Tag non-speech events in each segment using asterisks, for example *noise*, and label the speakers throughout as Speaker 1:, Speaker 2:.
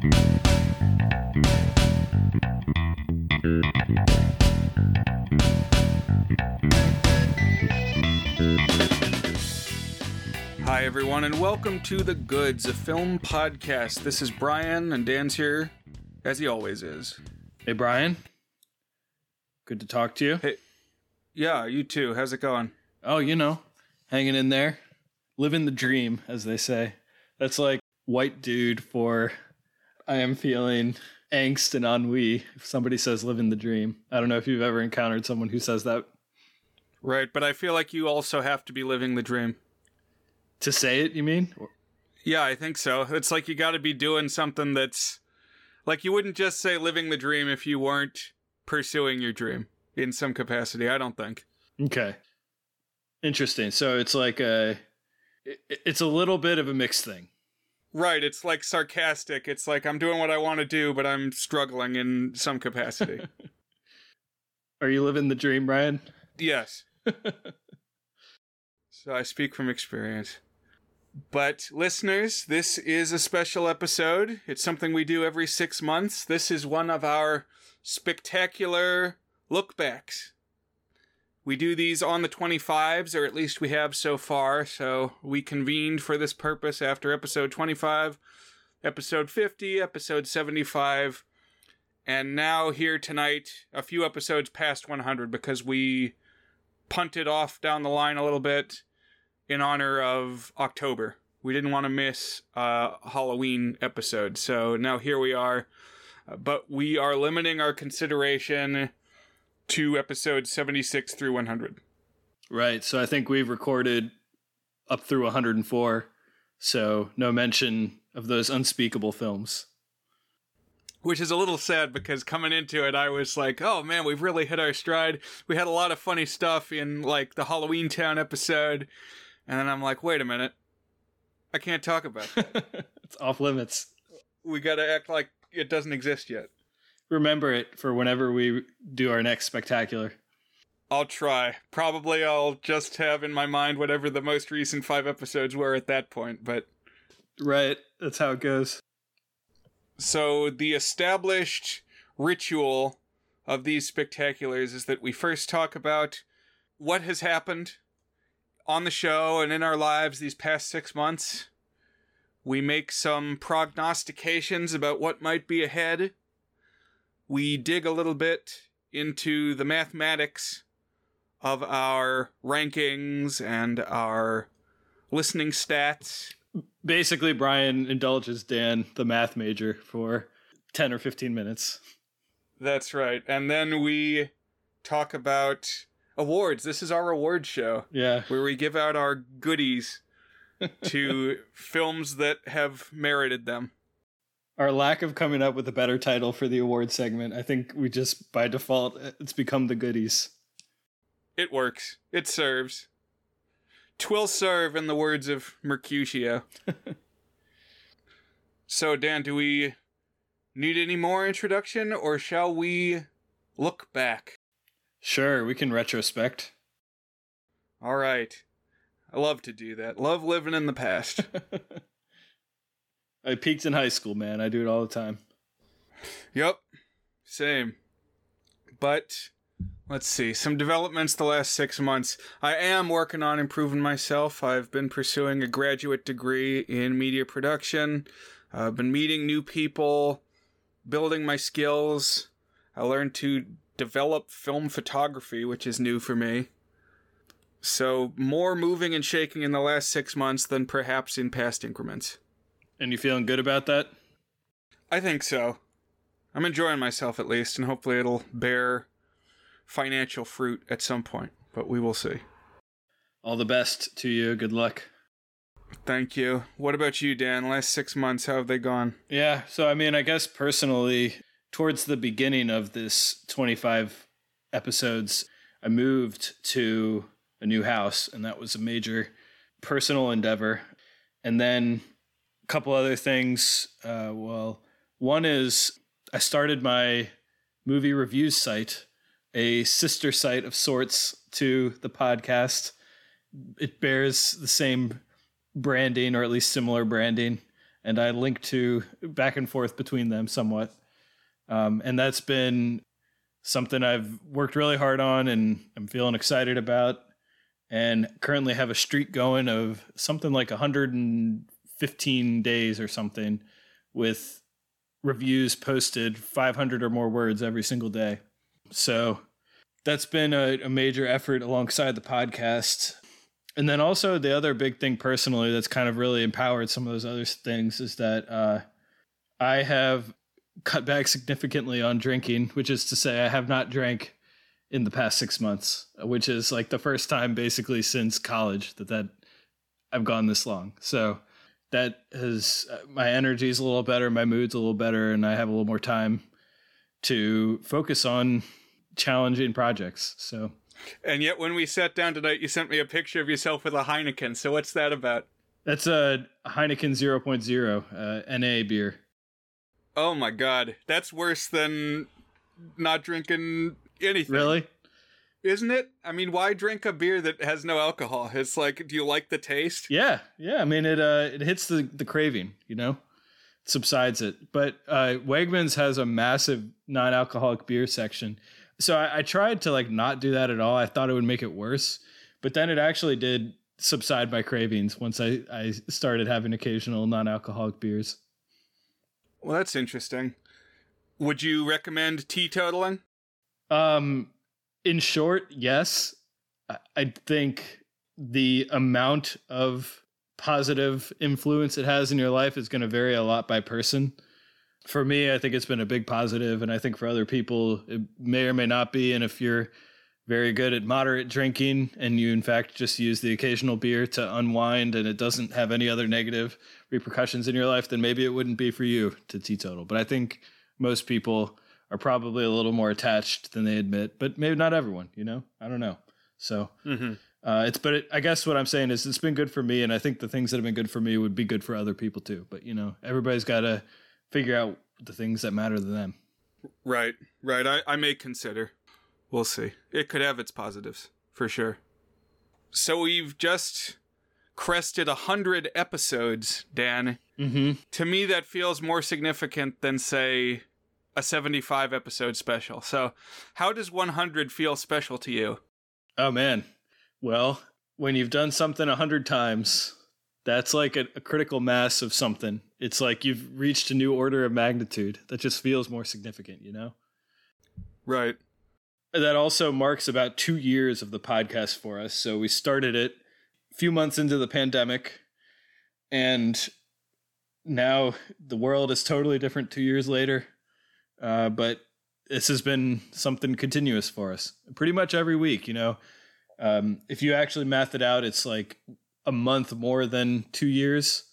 Speaker 1: Hi, everyone, and welcome to The Goods, a film podcast. This is Brian, and Dan's here, as he always is.
Speaker 2: Hey, Brian. Good to talk to you.
Speaker 1: Hey, yeah, you too. How's it going?
Speaker 2: Oh, you know, hanging in there, living the dream, as they say. That's like white dude for I am feeling angst and ennui. If somebody says living the dream, I don't know if you've ever encountered someone who says that.
Speaker 1: Right, but I feel like you also have to be living the dream.
Speaker 2: To say it, you mean?
Speaker 1: Yeah, I think so. It's like you got to be doing something that's like you wouldn't just say living the dream if you weren't pursuing your dream in some capacity. I don't think.
Speaker 2: Okay. Interesting. So it's like a it's a little bit of a mixed thing.
Speaker 1: Right, it's like sarcastic. It's like I'm doing what I want to do, but I'm struggling in some capacity. *laughs*
Speaker 2: Are you living the dream, Ryan?
Speaker 1: yes. *laughs* So I speak from experience. But listeners, this is a special episode. It's something we do every six months. This is one of our spectacular lookbacks. We do these on the 25s, or at least we have so far. So we convened for this purpose after episode 25, episode 50, episode 75, and now here tonight, a few episodes past 100 because we punted off down the line a little bit in honor of October. We didn't want to miss a Halloween episode, so now here we are. Uh, But we are limiting our consideration to episodes 76 through 100.
Speaker 2: Right. So I think we've recorded up through 104. So no mention of those unspeakable films.
Speaker 1: Which is a little sad because coming into it, I was like, oh man, we've really hit our stride. We had a lot of funny stuff in like the Halloween Town episode. And then I'm like, wait a minute. I can't talk about it. *laughs*
Speaker 2: it's off limits.
Speaker 1: we gotta act like it doesn't exist yet.
Speaker 2: Remember it for whenever we do our next spectacular.
Speaker 1: I'll try. Probably I'll just have in my mind whatever the most recent five episodes were at that point. But
Speaker 2: Right. That's how it goes.
Speaker 1: so the established ritual of these spectaculars is that we first talk about what has happened on the show and in our lives these past six months. We make some prognostications about what might be ahead. We dig a little bit into the mathematics of our rankings and our listening stats.
Speaker 2: Basically, Brian indulges Dan, the math major, for 10 or 15 minutes.
Speaker 1: That's right. And then we talk about awards. This is our award show
Speaker 2: Yeah.
Speaker 1: where we give out our goodies to *laughs* films that have merited them.
Speaker 2: Our lack of coming up with a better title for the award segment, I think we just, by default, it's become the goodies.
Speaker 1: It works. It serves. Twill serve in the words of Mercutio. *laughs* so, Dan, do we need any more introduction or shall we look back?
Speaker 2: Sure, we can retrospect.
Speaker 1: All right. I love to do that. Love living in the past. *laughs*
Speaker 2: I peaked in high school, man. I do it all the time.
Speaker 1: Yep, same. But let's see some developments the last six months. I am working on improving myself. I've been pursuing a graduate degree in media production. I've been meeting new people, building my skills. I learned to develop film photography, which is new for me. So, more moving and shaking in the last six months than perhaps in past increments.
Speaker 2: And you feeling good about that?
Speaker 1: I think so. I'm enjoying myself at least, and hopefully it'll bear financial fruit at some point, but we will see.
Speaker 2: All the best to you. Good luck.
Speaker 1: Thank you. What about you, Dan? Last six months, how have they gone?
Speaker 2: Yeah, so I mean, I guess personally, towards the beginning of this 25 episodes, I moved to a new house, and that was a major personal endeavor. And then couple other things. Uh, well, one is I started my movie reviews site, a sister site of sorts to the podcast. It bears the same branding, or at least similar branding and I link to back and forth between them somewhat. Um, and that's been something I've worked really hard on and I'm feeling excited about. And currently have a streak going of something like 115 days or something with reviews posted 500 or more words every single day. So that's been a, a major effort alongside the podcast. And then also the other big thing personally that's kind of really empowered some of those other things is that uh, I have cut back significantly on drinking, which is to say I have not drank in the past six months, which is like the first time basically since college that that I've gone this long. So that has my energy is a little better, my mood's a little better, and I have a little more time to focus on challenging projects. So,
Speaker 1: and yet when we sat down tonight, you sent me a picture of yourself with a Heineken. So what's that about?
Speaker 2: That's a Heineken 0.0 uh, NA beer.
Speaker 1: Oh my god, that's worse than not drinking anything.
Speaker 2: Really?
Speaker 1: Isn't it? I mean, why drink a beer that has no alcohol? It's like, do you like the taste?
Speaker 2: Yeah, yeah. I mean, it uh, it hits the the craving, you know, it subsides it. But uh, Wegmans has a massive non-alcoholic beer section, so I, I tried to like not do that at all. I thought it would make it worse, but then it actually did subside my cravings once I I started having occasional non-alcoholic beers.
Speaker 1: Well, that's interesting. Would you recommend teetotaling?
Speaker 2: Um, in short, yes. I think the amount of positive influence it has in your life is going to vary a lot by person. For me, I think it's been a big positive, and I think for other people, it may or may not be. And if you're very good at moderate drinking and you, in fact, just use the occasional beer to unwind and it doesn't have any other negative repercussions in your life, then maybe it wouldn't be for you to teetotal. But I think most people are probably a little more attached than they admit, but maybe not everyone, you know? I don't know. So mm-hmm. uh, it's, but it, I guess what I'm saying is it's been good for me. And I think the things that have been good for me would be good for other people too. But, you know, everybody's got to figure out the things that matter to them.
Speaker 1: Right, right. I, I may consider. We'll see. It could have its positives, for sure. So we've just crested a hundred episodes, Dan.
Speaker 2: Mm-hmm.
Speaker 1: To me, that feels more significant than, say, a 75 episode special. So, how does 100 feel special to you?
Speaker 2: Oh, man. Well, when you've done something a hundred times, that's like a, a, critical mass of something. It's like you've reached a new order of magnitude that just feels more significant, you know?
Speaker 1: Right.
Speaker 2: That also marks about two years of the podcast for us. So we started it a few months into the pandemic, and now the world is totally different two years later. Uh, but this has been something continuous for us pretty much every week. You know, um, if you actually math it out, it's like a month more than two years,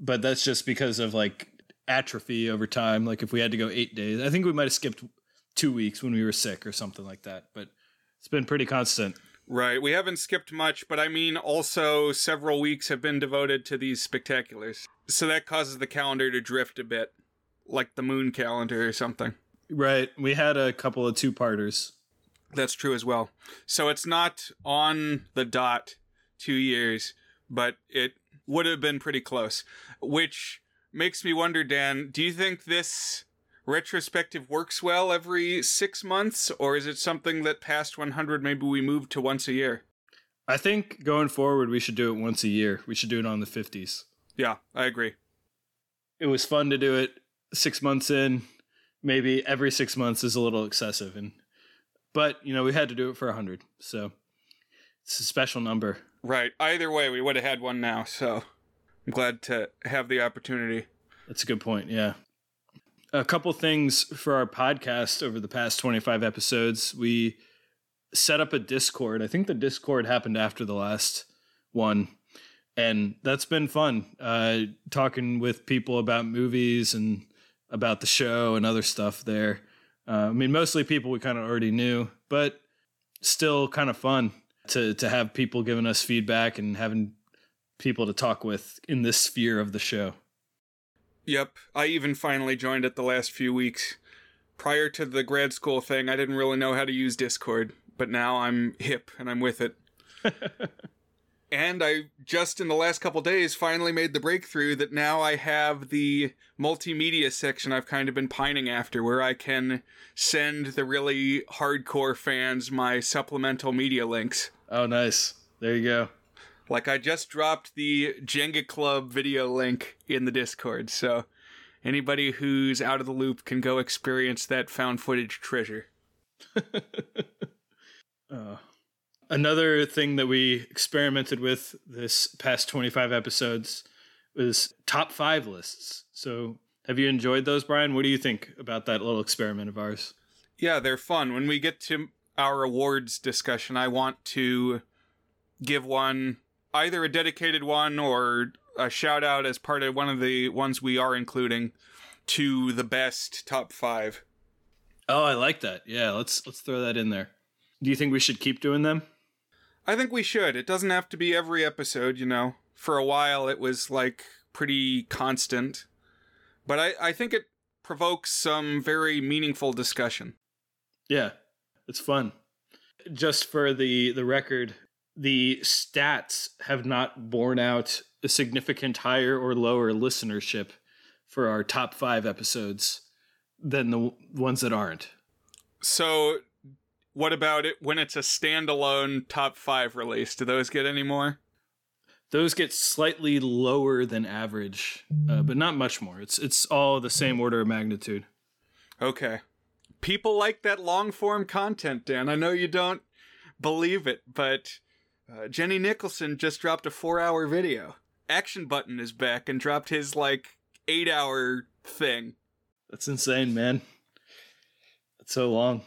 Speaker 2: but that's just because of like atrophy over time. Like if we had to go eight days, I think we might have skipped two weeks when we were sick or something like that, but it's been pretty constant.
Speaker 1: Right. We haven't skipped much, but I mean, also several weeks have been devoted to these spectaculars. So that causes the calendar to drift a bit like the moon calendar or something.
Speaker 2: Right. We had a couple of two parters.
Speaker 1: That's true as well. So it's not on the dot two years, but it would have been pretty close. Which makes me wonder, Dan, do you think this retrospective works well every six months, or is it something that past 100 maybe we move to once a year?
Speaker 2: I think going forward, we should do it once a year. We should do it on the 50s.
Speaker 1: Yeah, I agree.
Speaker 2: It was fun to do it six months in, maybe every six months is a little excessive. And but you know we had to do it for a hundred, so it's a special number.
Speaker 1: Right. Either way, we would have had one now. So I'm glad to have the opportunity.
Speaker 2: That's a good point. Yeah. A couple things for our podcast over the past 25 episodes. We set up a Discord. I think the Discord happened after the last one and that's been fun uh, talking with people about movies and about the show and other stuff there. Uh, I mean, mostly people we kind of already knew, but still kind of fun to to have people giving us feedback and having people to talk with in this sphere of the show.
Speaker 1: Yep, I even finally joined it the last few weeks. Prior to the grad school thing, I didn't really know how to use Discord, but now I'm hip and I'm with it. *laughs* And I just in the last couple days finally made the breakthrough that now I have the multimedia section I've kind of been pining after where I can send the really hardcore fans my supplemental media links.
Speaker 2: Oh, nice. There you go.
Speaker 1: Like I just dropped the Jenga Club video link in the Discord, so anybody who's out of the loop can go experience that found footage treasure.
Speaker 2: uh, *laughs* another thing that we experimented with this past 25 episodes was top five lists. So, have you enjoyed those, Brian? What do you think about that little experiment of ours?
Speaker 1: Yeah, they're fun. When we get to our awards discussion, I want to give one either a dedicated one or a shout out as part of one of the ones we are including to the best top five.
Speaker 2: Oh, I like that. Yeah, let's let's throw that in there. Do you think we should keep doing them?
Speaker 1: I think we should. It doesn't have to be every episode, you know. For a while it was like pretty constant. But I, I think it provokes some very meaningful discussion.
Speaker 2: Yeah. It's fun. Just for the the record, the stats have not borne out a significant higher or lower listenership for our top five episodes than the ones that aren't.
Speaker 1: So, what about it when it's a standalone top five release? Do those get any more?
Speaker 2: Those get slightly lower than average, uh, but not much more. It's it's all the same order of magnitude.
Speaker 1: Okay. People like that long form content, Dan. I know you don't believe it, but uh, Jenny Nicholson just dropped a four hour video. Action Button is back and dropped his like eight hour thing.
Speaker 2: That's insane, man. That's so long.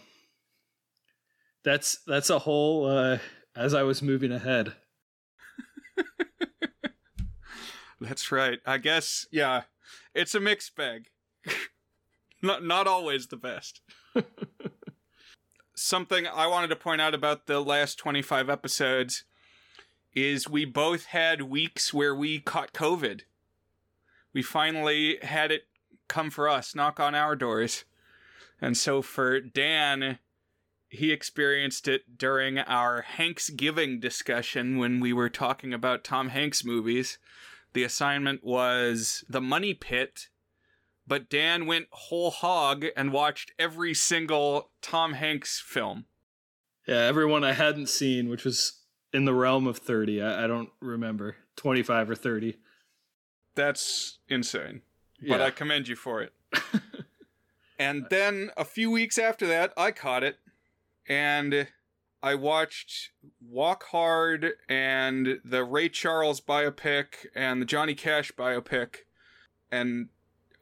Speaker 2: That's that's a whole uh as I was moving ahead. *laughs*
Speaker 1: that's right. I guess yeah. It's a mixed bag. *laughs* not not always the best. *laughs* Something I wanted to point out about the last 25 episodes is we both had weeks where we caught COVID. We finally had it come for us, knock on our doors. And so for Dan, he experienced it during our Hanksgiving discussion when we were talking about Tom Hanks movies. The assignment was The Money Pit, but Dan went whole hog and watched every single Tom Hanks film.
Speaker 2: Yeah, everyone I hadn't seen, which was in the realm of 30. I, I don't remember. 25 or 30.
Speaker 1: That's insane. Yeah. But I commend you for it. *laughs* and then a few weeks after that, I caught it and I watched Walk Hard and the Ray Charles biopic and the Johnny Cash biopic and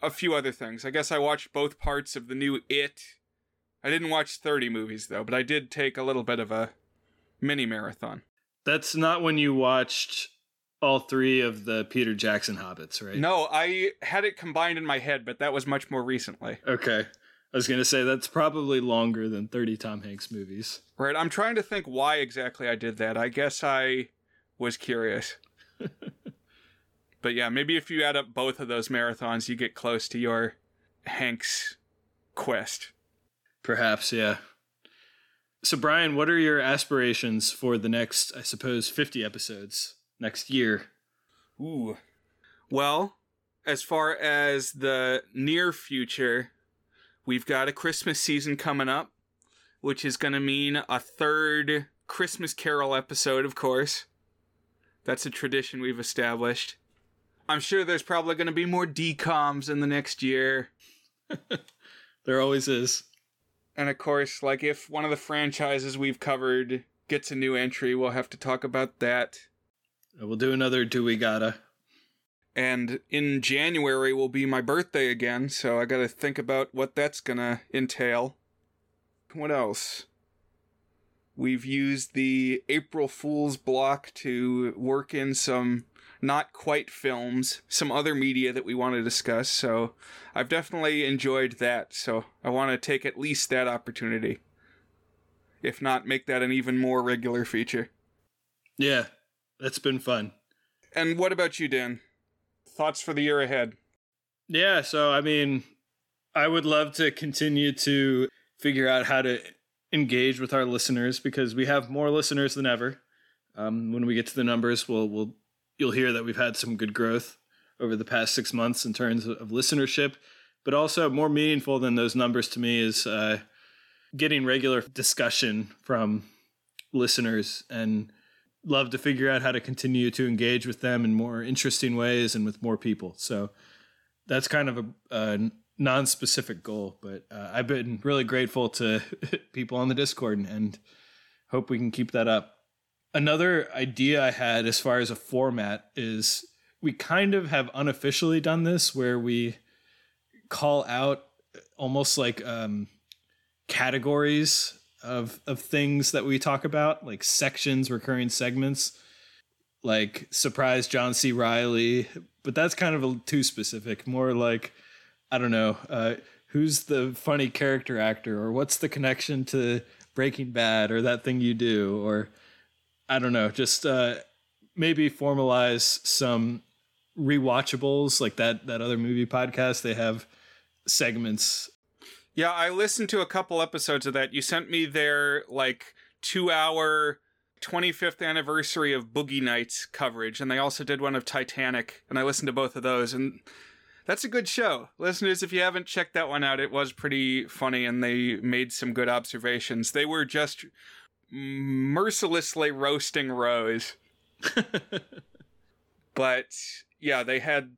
Speaker 1: a few other things. I guess I watched both parts of the new It. I didn't watch 30 movies though, but I did take a little bit of a mini marathon.
Speaker 2: That's not when you watched all three of the Peter Jackson Hobbits, right?
Speaker 1: No, I had it combined in my head, but that was much more recently.
Speaker 2: Okay. I was going to say that's probably longer than 30 Tom Hanks movies.
Speaker 1: Right. I'm trying to think why exactly I did that. I guess I was curious. *laughs* but yeah, maybe if you add up both of those marathons, you get close to your Hanks quest.
Speaker 2: Perhaps, yeah. So, Brian, what are your aspirations for the next, I suppose, 50 episodes next year?
Speaker 1: Ooh. Well, as far as the near future, we've got a Christmas season coming up, which is going to mean a third Christmas Carol episode, of course. That's a tradition we've established. I'm sure there's probably going to be more DCOMs in the next year. *laughs*
Speaker 2: there always is.
Speaker 1: And of course, like if one of the franchises we've covered gets a new entry, we'll have to talk about that.
Speaker 2: We'll do another Do We Gotta.
Speaker 1: And in January will be my birthday again, so I gotta think about what that's gonna entail. What else? We've used the April Fool's block to work in some not quite films, some other media that we want to discuss. So I've definitely enjoyed that. So I want to take at least that opportunity. If not, make that an even more regular feature.
Speaker 2: Yeah, that's been fun.
Speaker 1: And what about you, Dan? Thoughts for the year ahead?
Speaker 2: Yeah, so I mean, I would love to continue to figure out how to engage with our listeners because we have more listeners than ever. Um, when we get to the numbers, we'll we'll you'll hear that we've had some good growth over the past six months in terms of listenership, but also more meaningful than those numbers to me is uh, getting regular discussion from listeners and love to figure out how to continue to engage with them in more interesting ways and with more people. So that's kind of a, a non-specific goal, but uh, I've been really grateful to *laughs* people on the Discord and hope we can keep that up. Another idea I had as far as a format is we kind of have unofficially done this where we call out almost like um, categories of of things that we talk about, like sections, recurring segments, like surprise John C. Reilly. But that's kind of a, too specific. More like I don't know, uh, who's the funny character actor, or what's the connection to Breaking Bad, or that thing you do, or I don't know, just uh, maybe formalize some rewatchables like that that other movie podcast. They have segments
Speaker 1: yeah, I listened to a couple episodes of that. You sent me their like two hour 25th anniversary of Boogie Nights coverage, and they also did one of Titanic, and I listened to both of those, and that's a good show. Listeners, if you haven't checked that one out, it was pretty funny, and they made some good observations. They were just mercilessly roasting Rose. *laughs* but yeah, they had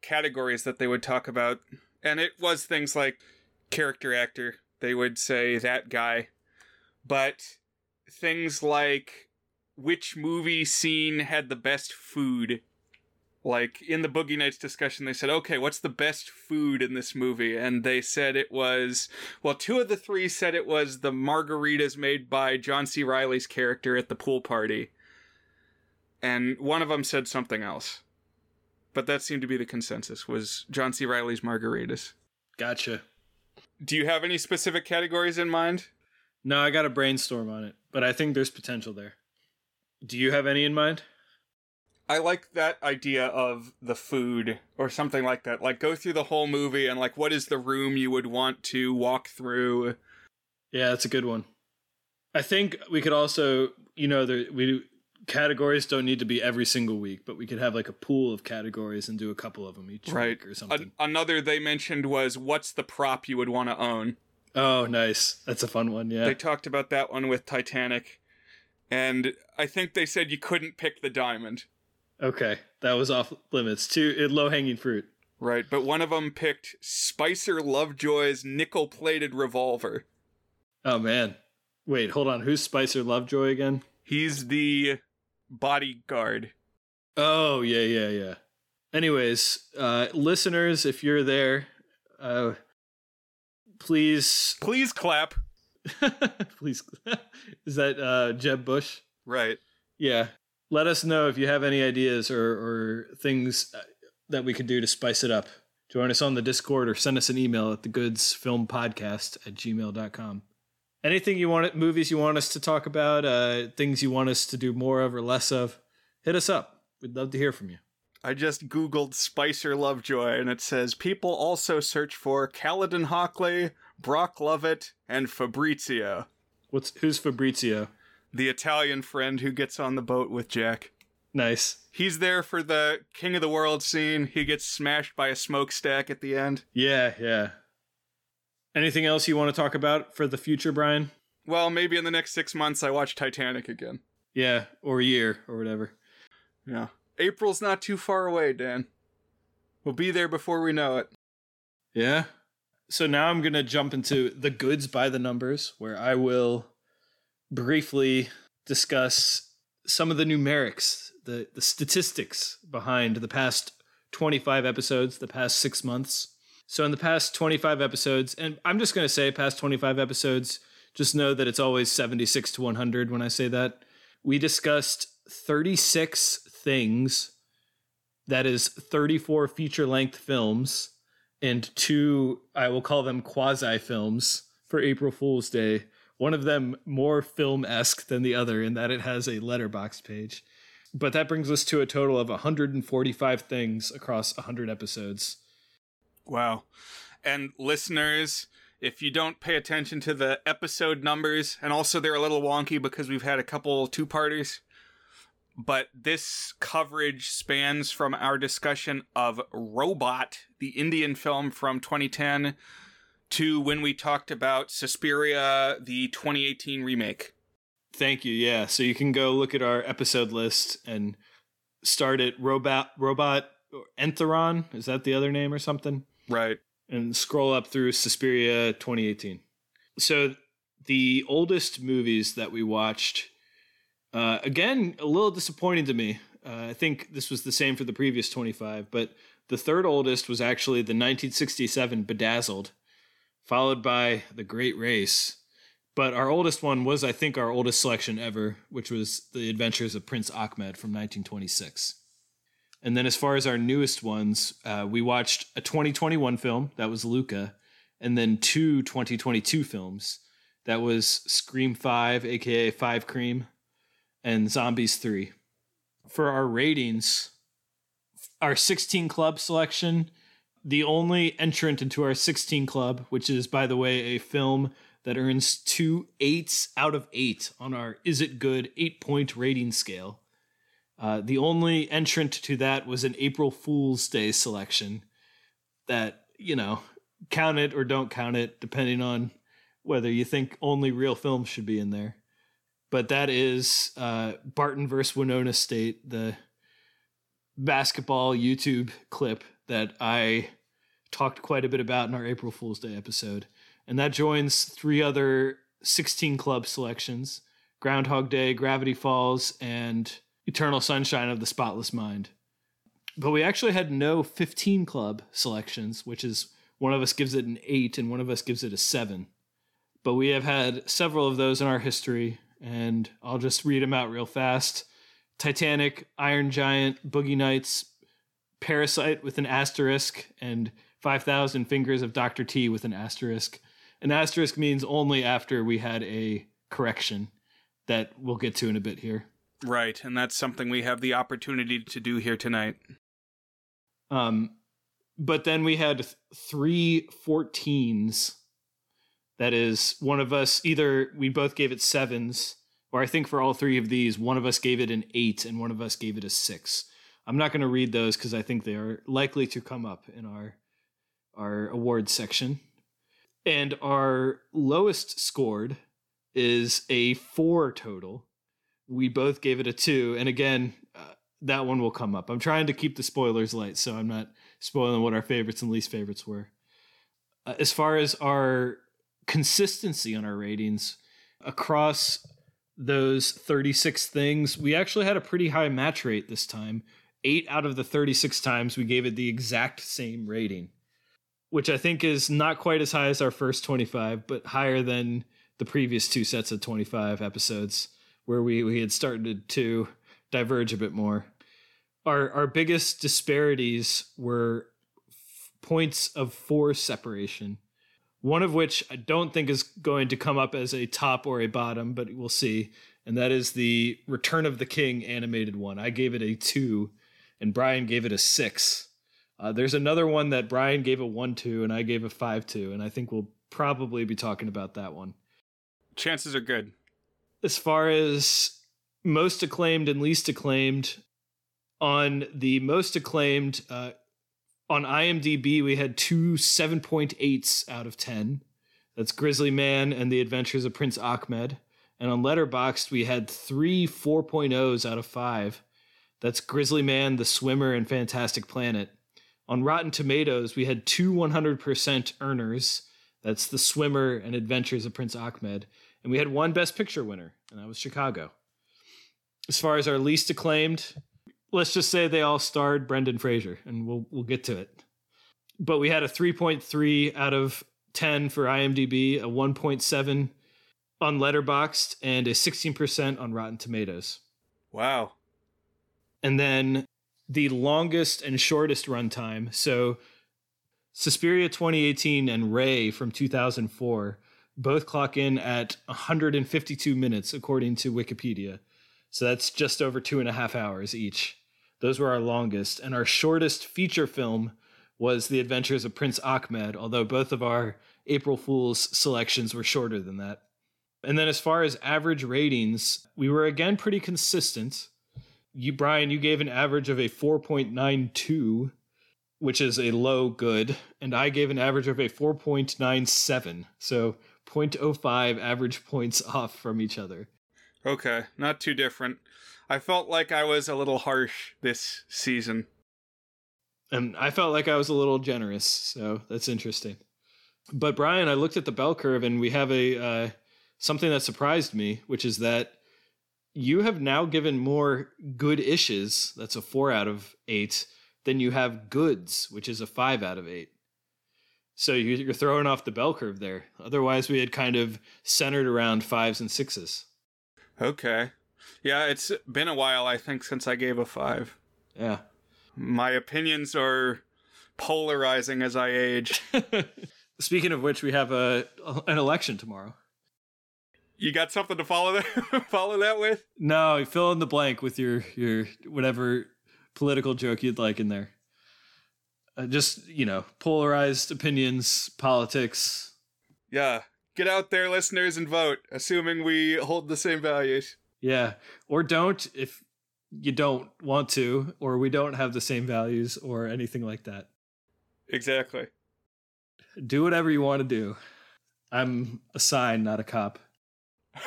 Speaker 1: categories that they would talk about, and it was things like character actor. They would say that guy. But things like which movie scene had the best food? Like in the Boogie Nights discussion, they said, okay, what's the best food in this movie? And they said it was, well, two of the three said it was the margaritas made by John C. Reilly's character at the pool party. And one of them said something else. But that seemed to be the consensus was John C. Reilly's margaritas.
Speaker 2: Gotcha.
Speaker 1: Do you have any specific categories in mind?
Speaker 2: No, I got to brainstorm on it, but I think there's potential there. Do you have any in mind?
Speaker 1: I like that idea of the food or something like that. Like go through the whole movie and like what is the room you would want to walk through?
Speaker 2: Yeah, that's a good one. I think we could also, you know, there we categories don't need to be every single week, but we could have like a pool of categories and do a couple of them each right. week or something.
Speaker 1: A- another they mentioned was what's the prop you would want to own?
Speaker 2: Oh, nice. That's a fun one. Yeah.
Speaker 1: They talked about that one with Titanic. And I think they said you couldn't pick the diamond.
Speaker 2: Okay. That was off limits. Too uh, low hanging fruit.
Speaker 1: Right, but one of them picked Spicer Lovejoy's nickel plated revolver.
Speaker 2: Oh man. Wait, hold on. Who's Spicer Lovejoy again?
Speaker 1: He's the bodyguard.
Speaker 2: Oh yeah, yeah, yeah. Anyways, uh, listeners, if you're there, uh, please, *laughs*
Speaker 1: please clap.
Speaker 2: please, *laughs* is that uh, Jeb Bush?
Speaker 1: Right.
Speaker 2: Yeah. Let us know if you have any ideas or, or things uh, that we could do to spice it up. Join us on the Discord or send us an email at the goods film podcast at gmail.com anything you want movies you want us to talk about uh, things you want us to do more of or less of hit us up. We'd love to hear from you.
Speaker 1: I just googled spicer lovejoy and it says people also search for Caledon Hockley, brock lovett and fabrizio.
Speaker 2: What's who's fabrizio?
Speaker 1: The italian friend who gets on the boat with jack.
Speaker 2: Nice.
Speaker 1: He's there for the king of the world scene. He gets smashed by a smokestack at the end.
Speaker 2: Yeah yeah Anything else you want to talk about for the future, Brian?
Speaker 1: Well, maybe in the next six months I watch Titanic again.
Speaker 2: Yeah, or a year or whatever.
Speaker 1: Yeah. April's not too far away, Dan. We'll be there before we know it.
Speaker 2: Yeah. So now I'm going to jump into the goods by the numbers, where I will briefly discuss some of the numerics, the, the statistics behind the past 25 episodes, the past six months. So in the past 25 episodes, and I'm just going to say past 25 episodes, just know that it's always 76 to 100 when I say that. We discussed 36 things, that is 34 feature length films, and two, I will call them quasi films for April Fool's Day. One of them more film esque than the other in that it has a Letterboxd page. But that brings us to a total of 145 things across 100 episodes.
Speaker 1: Wow. And listeners, if you don't pay attention to the episode numbers, and also they're a little wonky because we've had a couple two parters, but this coverage spans from our discussion of Robot, the Indian film from 2010, to when we talked about Suspiria, the 2018 remake.
Speaker 2: Thank you. Yeah, so you can go look at our episode list and start at Robot Robot Enthiran. Is that the other name or something?
Speaker 1: Right.
Speaker 2: And scroll up through Suspiria 2018. So the oldest movies that we watched uh, again, a little disappointing to me. Uh, I think this was the same for the previous 25, but the third oldest was actually the 1967 Bedazzled, followed by The Great Race. But our oldest one was, I think, our oldest selection ever, which was The Adventures of Prince Achmed from 1926. And then, as far as our newest ones, uh, we watched a 2021 film that was Luca, and then two 2022 films that was Scream 5, aka Five Cream, and Zombies 3. For our ratings, our 16 club selection, the only entrant into our 16 club, which is, by the way, a film that earns two eights out of eight on our Is It Good eight point rating scale. Uh, the only entrant to that was an April Fool's Day selection that, you know, count it or don't count it, depending on whether you think only real films should be in there but that is uh, Barton versus Winona State, the basketball YouTube clip that I talked quite a bit about in our April Fool's Day episode. And that joins three other 16 club selections Groundhog Day, Gravity Falls, and Eternal Sunshine of the Spotless Mind. But we actually had no 15 club selections, which is one of us gives it an 8 and one of us gives it a 7. But we have had several of those in our history, and I'll just read them out real fast. Titanic, Iron Giant, Boogie Nights, Parasite with an asterisk, and 5,000 Fingers of Dr. T with an asterisk. An asterisk means only after we had a correction that we'll get to in a bit here.
Speaker 1: Right, and that's something we have the opportunity to do here tonight.
Speaker 2: Um, but then we had three 14s that is, one of us either we both gave it sevens, or I think for all three of these, one of us gave it an eight and one of us gave it a six. I'm not going to read those because I think they are likely to come up in our our awards section. And our lowest scored is a four total. We both gave it a two, and again, uh, that one will come up. I'm trying to keep the spoilers light, so I'm not spoiling what our favorites and least favorites were. Uh, as far as our consistency on our ratings across those 36 things. We actually had a pretty high match rate this time. Eight out of the 36 times we gave it the exact same rating, which I think is not quite as high as our first 25, but higher than the previous two sets of 25 episodes where we, we had started to diverge a bit more. Our, our biggest disparities were f- points of four separation one of which I don't think is going to come up as a top or a bottom, but we'll see. And that is the Return of the King animated one. I gave it a two, and Brian gave it a six. Uh, there's another one that Brian gave a one to, and I gave a five to, and I think we'll probably be talking about that one.
Speaker 1: Chances are good.
Speaker 2: As far as most acclaimed and least acclaimed, on the most acclaimed, uh, on IMDb, we had two 7.8s out of 10. That's Grizzly Man and the Adventures of Prince Achmed. And on Letterboxd, we had three 4.0s out of 5. That's Grizzly Man, The Swimmer, and Fantastic Planet. On Rotten Tomatoes, we had two 100% earners. That's The Swimmer and Adventures of Prince Achmed. And we had one Best Picture winner, and that was Chicago. As far as our least acclaimed, let's just say they all starred Brendan Fraser, and we'll we'll get to it. But we had a 3.3 out of 10 for IMDb, a 1.7 on Letterboxd, and a 16% on Rotten Tomatoes.
Speaker 1: Wow.
Speaker 2: And then the longest and shortest runtime. So Suspiria 2018 and Ray from 2004 both clock in at 152 minutes, according to Wikipedia. So that's just over two and a half hours each. Those were our longest. And our shortest feature film was The Adventures of Prince Achmed, although both of our April Fool's selections were shorter than that. And then as far as average ratings, we were again pretty consistent. you Brian, you gave an average of a 4.92, which is a low good, and I gave an average of a 4.97. So 0.05 average points *laughs* off from each other.
Speaker 1: Okay, not too different. I felt like I was a little harsh this season.
Speaker 2: And I felt like I was a little generous, so that's interesting. But Brian, I looked at the bell curve and we have a uh, something that surprised me, which is that you have now given more good ishes, that's a 4 out of 8, than you have goods, which is a 5 out of 8. So you're throwing off the bell curve there. Otherwise, we had kind of centered around fives and sixes.
Speaker 1: Okay. Yeah, it's been a while, I think, since I gave a five.
Speaker 2: Yeah.
Speaker 1: My opinions are polarizing as I age. *laughs*
Speaker 2: Speaking of which, we have a an election tomorrow.
Speaker 1: You got something to follow that *laughs* follow that with?
Speaker 2: No, fill in the blank with your your whatever political joke you'd like in there. Uh, just you know, polarized opinions, politics.
Speaker 1: Yeah, get out there, listeners, and vote. Assuming we hold the same values.
Speaker 2: Yeah, or don't if you don't want to, or we don't have the same values, or anything like that.
Speaker 1: Exactly.
Speaker 2: Do whatever you want to do. I'm a sign, not a cop. *laughs*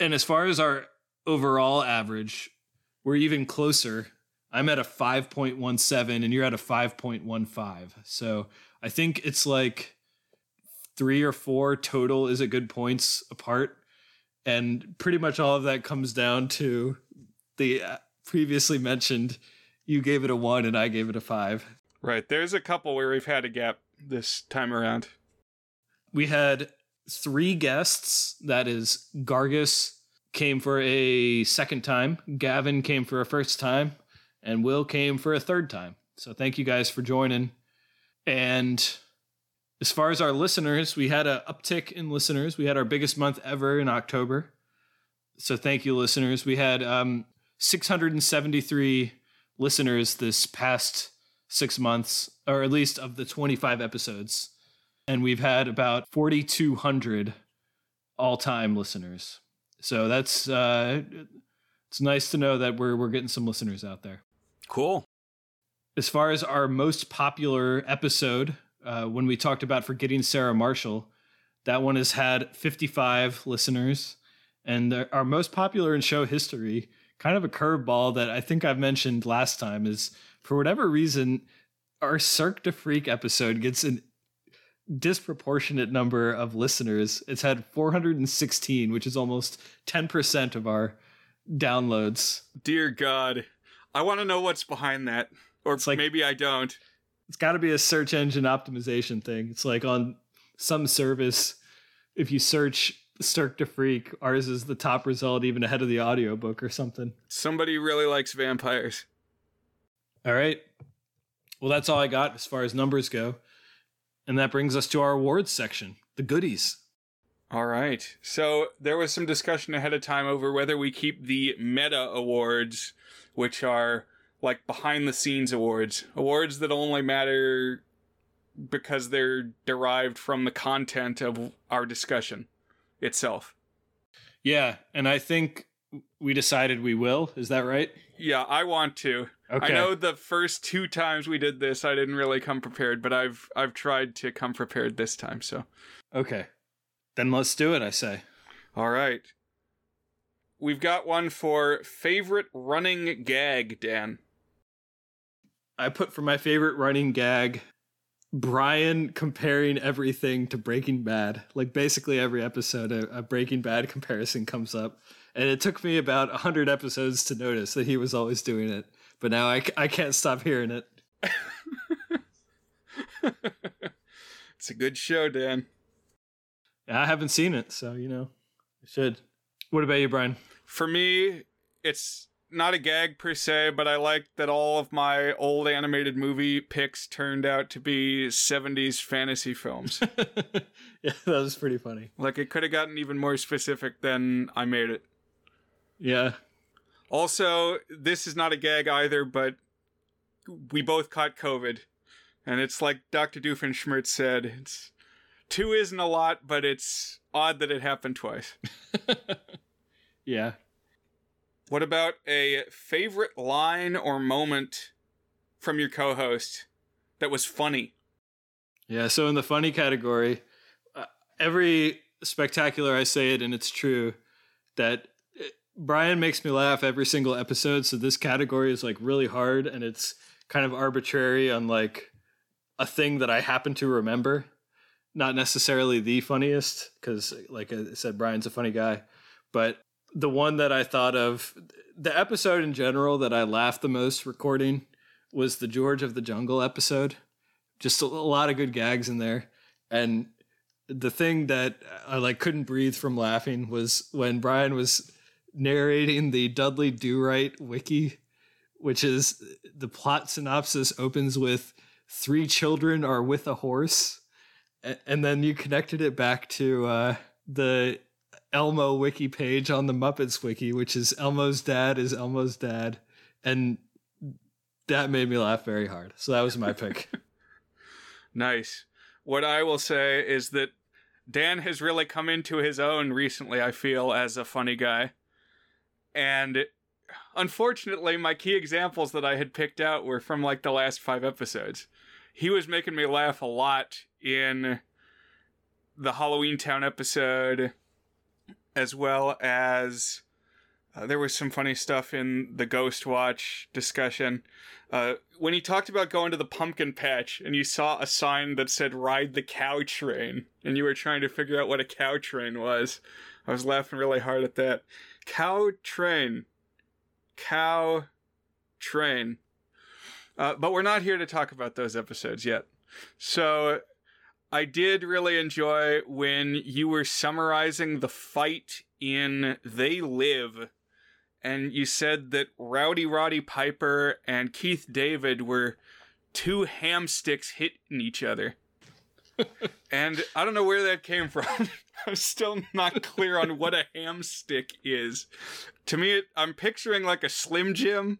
Speaker 2: and as far as our overall average, we're even closer. I'm at a 5.17 and you're at a 5.15. So I think it's like three or four total is a good points apart. And pretty much all of that comes down to the uh, previously mentioned you gave it a one and I gave it a five.
Speaker 1: Right. There's a couple where we've had a gap this time around.
Speaker 2: We had three guests. That is, Gargus came for a second time, Gavin came for a first time, and Will came for a third time. So thank you guys for joining. And as far as our listeners, we had an uptick in listeners. We had our biggest month ever in October. So thank you, listeners. We had um, 673 listeners this past six months, or at least of the 25 episodes. And we've had about 4,200 all time listeners. So that's, uh, it's nice to know that we're, we're getting some listeners out there.
Speaker 1: Cool.
Speaker 2: As far as our most popular episode, uh, when we talked about forgetting Sarah Marshall, that one has had 55 listeners. And our most popular in show history, kind of a curveball that I think I've mentioned last time, is for whatever reason, our Cirque du Freak episode gets an disproportionate number of listeners. It's had 416, which is almost 10% of our downloads.
Speaker 1: Dear God. I want to know what's behind that. Or
Speaker 2: It's like-
Speaker 1: maybe I don't.
Speaker 2: It's got to be a search engine optimization thing. It's like on some service, if you search Cirque du Freak, ours is the top result, even ahead of the audiobook or something.
Speaker 1: Somebody really likes vampires.
Speaker 2: All right. Well, that's all I got as far as numbers go. And that brings us to our awards section, the goodies.
Speaker 1: All right. So there was some discussion ahead of time over whether we keep the meta awards, which are like behind the scenes awards, awards that only matter because they're derived from the content of our discussion itself.
Speaker 2: Yeah. And I think we decided we will. Is that right?
Speaker 1: Yeah, I want to.
Speaker 2: Okay.
Speaker 1: I know the first two times we did this, I didn't really come prepared, but I've I've tried to come prepared this time. So,
Speaker 2: Okay. Then let's do it, I say.
Speaker 1: all right. We've got one for favorite running gag, Dan.
Speaker 2: I put for my favorite running gag Brian comparing everything to Breaking Bad. Like basically every episode, a, a Breaking Bad comparison comes up. And it took me about 100 episodes to notice that he was always doing it. But now I, I can't stop hearing it. *laughs*
Speaker 1: It's a good show, Dan.
Speaker 2: I haven't seen it, so, you know, I should. What about you, Brian?
Speaker 1: For me, it's not a gag per se, but I like that all of my old animated movie picks turned out to be 70s fantasy films. *laughs*
Speaker 2: yeah, that was pretty funny.
Speaker 1: like, it could have gotten even more specific than I made it.
Speaker 2: Yeah.
Speaker 1: Also, this is not a gag either, but we both caught COVID. And it's like Dr. Doofenshmirtz said, it's two isn't a lot, but it's odd that it happened twice. *laughs*
Speaker 2: yeah.
Speaker 1: What about a favorite line or moment from your co host that was funny?
Speaker 2: Yeah, so in the funny category, uh, every spectacular I say it and it's true that uh, Brian makes me laugh every single episode. So this category is like really hard and it's kind of arbitrary on like a thing that I happen to remember. Not necessarily the funniest, because like I said, Brian's a funny guy. But the one that I thought of, the episode in general that I laughed the most recording was the George of the Jungle episode. Just a, a lot of good gags in there. And the thing that I like couldn't breathe from laughing was when Brian was narrating the Dudley Do Right wiki, which is the plot synopsis opens with three children are with a horse, and then you connected it back to uh, the Elmo wiki page on the Muppets wiki, which is Elmo's dad is Elmo's dad, and that made me laugh very hard. So that was my pick. *laughs*
Speaker 1: nice. What I will say is that Dan has really come into his own recently, I feel, as a funny guy. And unfortunately, my key examples that I had picked out were from like the last five episodes. He was making me laugh a lot in the Halloween Town episode, as well as uh, there was some funny stuff in the Ghost Watch discussion. Uh, when he talked about going to the pumpkin patch and you saw a sign that said ride the cow train and you were trying to figure out what a cow train was, I was laughing really hard at that. Cow train. Cow train. Uh, but we're not here to talk about those episodes yet. So I did really enjoy when you were summarizing the fight in They Live and you said that Rowdy Roddy Piper and Keith David were two ham sticks hitting each other. *laughs* and I don't know where that came from. *laughs* I'm still not clear on what a ham stick is. To me, it, I'm picturing like a Slim Jim,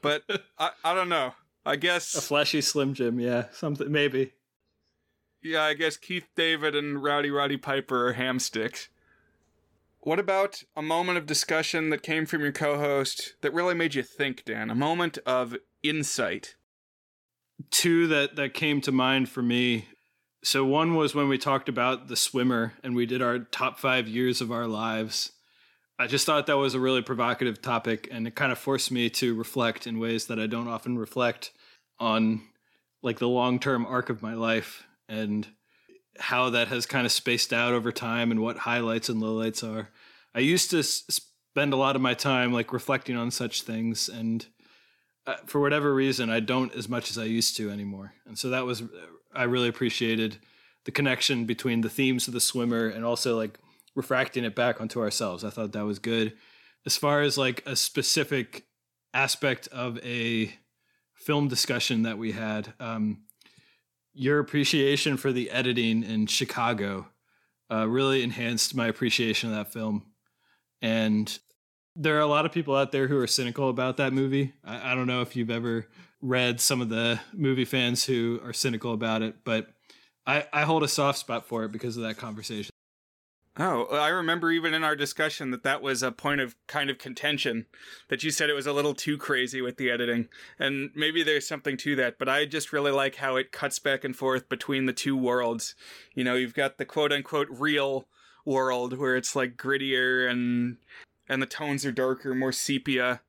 Speaker 1: but I, I don't know. I guess
Speaker 2: a fleshy Slim Jim, yeah, something maybe.
Speaker 1: Yeah, I guess Keith David and Rowdy Roddy Piper are ham sticks. What about a moment of discussion that came from your co host that really made you think, Dan? A moment of insight?
Speaker 2: Two that, that came to mind for me. So, one was when we talked about the swimmer and we did our top five years of our lives. I just thought that was a really provocative topic and it kind of forced me to reflect in ways that I don't often reflect on like the long term arc of my life and how that has kind of spaced out over time and what highlights and lowlights are. I used to spend a lot of my time like reflecting on such things and uh, for whatever reason I don't as much as I used to anymore. And so that was I really appreciated the connection between the themes of the swimmer and also like refracting it back onto ourselves. I thought that was good. As far as like a specific aspect of a film discussion that we had, um, your appreciation for the editing in Chicago uh, really enhanced my appreciation of that film. And there are a lot of people out there who are cynical about that movie. I, I don't know if you've ever read some of the movie fans who are cynical about it, but I, I hold a soft spot for it because of that conversation.
Speaker 1: Oh, I remember even in our discussion that that was a point of kind of contention that you said it was a little too crazy with the editing. And maybe there's something to that, but I just really like how it cuts back and forth between the two worlds. You know, you've got the quote unquote real world where it's like grittier and and the tones are darker, more sepia.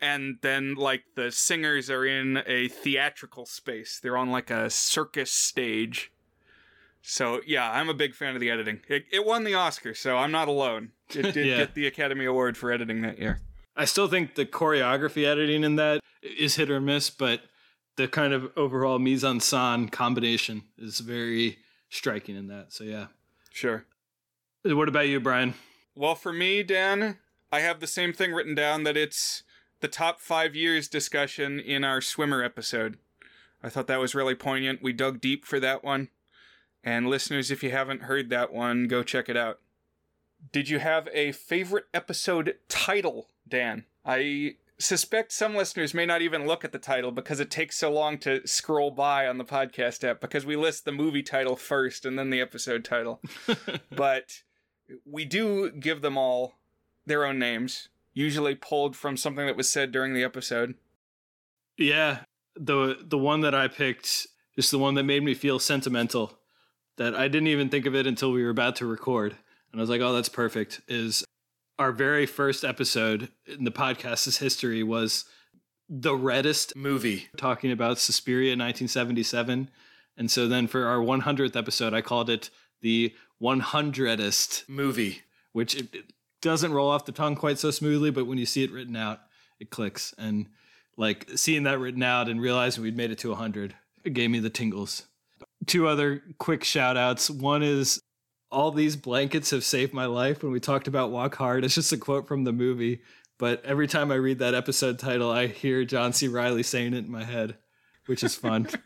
Speaker 1: And then like the singers are in a theatrical space. They're on like a circus stage so yeah, I'm a big fan of the editing. It, it won the Oscar, so I'm not alone. It *laughs* did yeah. get the Academy Award for editing that year.
Speaker 2: I still think the choreography editing in that is hit or miss, but the kind of overall mise en scène combination is very striking in that. So yeah,
Speaker 1: sure.
Speaker 2: What about you, Brian?
Speaker 1: Well, for me, Dan, I have the same thing written down that it's the top five years discussion in our swimmer episode. I thought that was really poignant. We dug deep for that one. And listeners, if you haven't heard that one, go check it out. Did you have a favorite episode title, Dan? I suspect some listeners may not even look at the title because it takes so long to scroll by on the podcast app because we list the movie title first and then the episode title. *laughs* but we do give them all their own names. usually pulled from something that was said during the episode.
Speaker 2: Yeah, the the one that I picked is the one that made me feel sentimental. That I didn't even think of it until we were about to record, and I was like, "Oh, that's perfect." Is our very first episode in the podcast's history was the reddest movie, talking about Suspiria 1977, and so then for our 100th episode, I called it the 100est movie, which it, it doesn't roll off the tongue quite so smoothly, but when you see it written out, it clicks. And like seeing that written out and realizing we'd made it to 100 it gave me the tingles two other quick shout outs one is all these blankets have saved my life. When we talked about walk hard it's just a quote from the movie but every time i read that episode title i hear john c. Reilly saying it in my head which is fun. *laughs*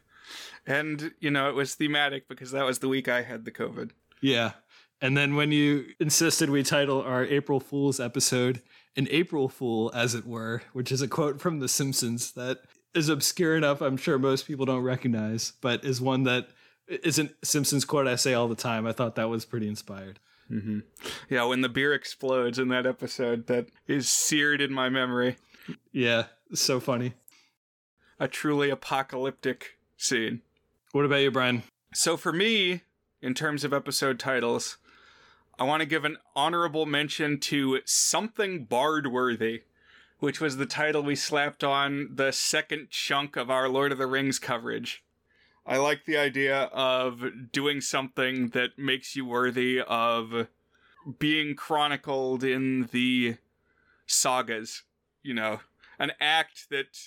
Speaker 1: And you know it was thematic because that was the week i had the covid.
Speaker 2: Yeah. And then when you insisted we title our april fools episode an April Fool, as it were, which is a quote from The Simpsons that is obscure enough, I'm sure most people don't recognize, but is one that isn't Simpsons quote I say all the time. I thought that was pretty inspired.
Speaker 1: Mm-hmm. Yeah, when the beer explodes in that episode, that is seared in my memory.
Speaker 2: Yeah, so funny.
Speaker 1: A truly apocalyptic scene.
Speaker 2: What about you, Brian?
Speaker 1: So for me, in terms of episode titles, I want to give an honorable mention to Something Bard Worthy, which was the title we slapped on the second chunk of our Lord of the Rings coverage. I like the idea of doing something that makes you worthy of being chronicled in the sagas, you know, an act that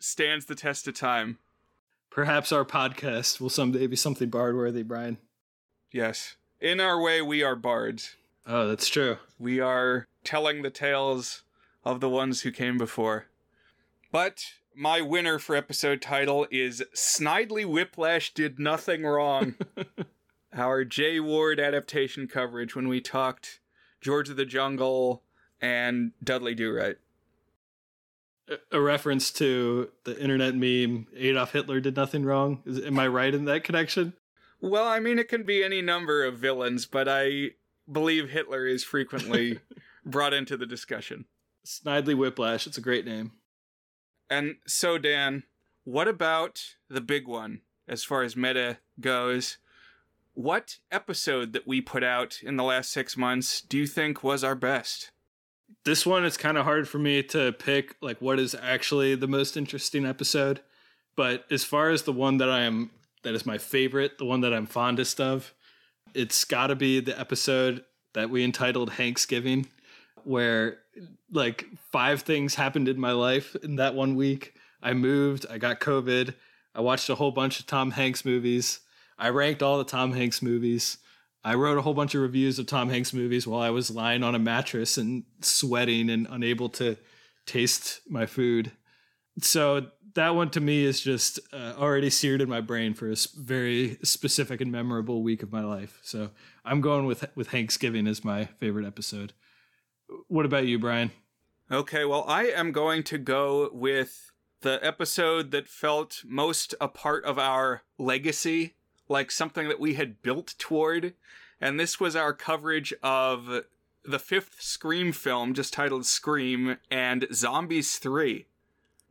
Speaker 1: stands the test of time.
Speaker 2: Perhaps our podcast will someday be something bard worthy, Brian.
Speaker 1: Yes in our way, we are bards.
Speaker 2: Oh, that's true.
Speaker 1: We are telling the tales of the ones who came before. But my winner for episode title is Snidely Whiplash Did Nothing Wrong. *laughs* Our Jay Ward adaptation coverage when we talked George of the Jungle and Dudley Do Right.
Speaker 2: A reference to the internet meme Adolf Hitler did nothing wrong. Is, am I right in that connection?
Speaker 1: Well, I mean, it can be any number of villains, but I believe Hitler is frequently *laughs* brought into the discussion.
Speaker 2: Snidely Whiplash, it's a great name.
Speaker 1: And so, Dan, what about the big one as far as meta goes? What episode that we put out in the last six months do you think was our best?
Speaker 2: This one is kind of hard for me to pick, like, what is actually the most interesting episode. But as far as the one that I am that is my favorite, the one that I'm fondest of. It's got to be the episode that we entitled Thanksgiving, where like five things happened in my life in that one week. I moved, I got COVID, I watched a whole bunch of Tom Hanks movies, I ranked all the Tom Hanks movies. I wrote a whole bunch of reviews of Tom Hanks movies while I was lying on a mattress and sweating and unable to taste my food. So that one to me is just uh, already seared in my brain for a very specific and memorable week of my life. So I'm going with with Thanksgiving as my favorite episode. What about you, Brian?
Speaker 1: Okay, well, I am going to go with the episode that felt most a part of our legacy, like something that we had built toward. And this was our coverage of the fifth Scream film, just titled Scream, and Zombies 3.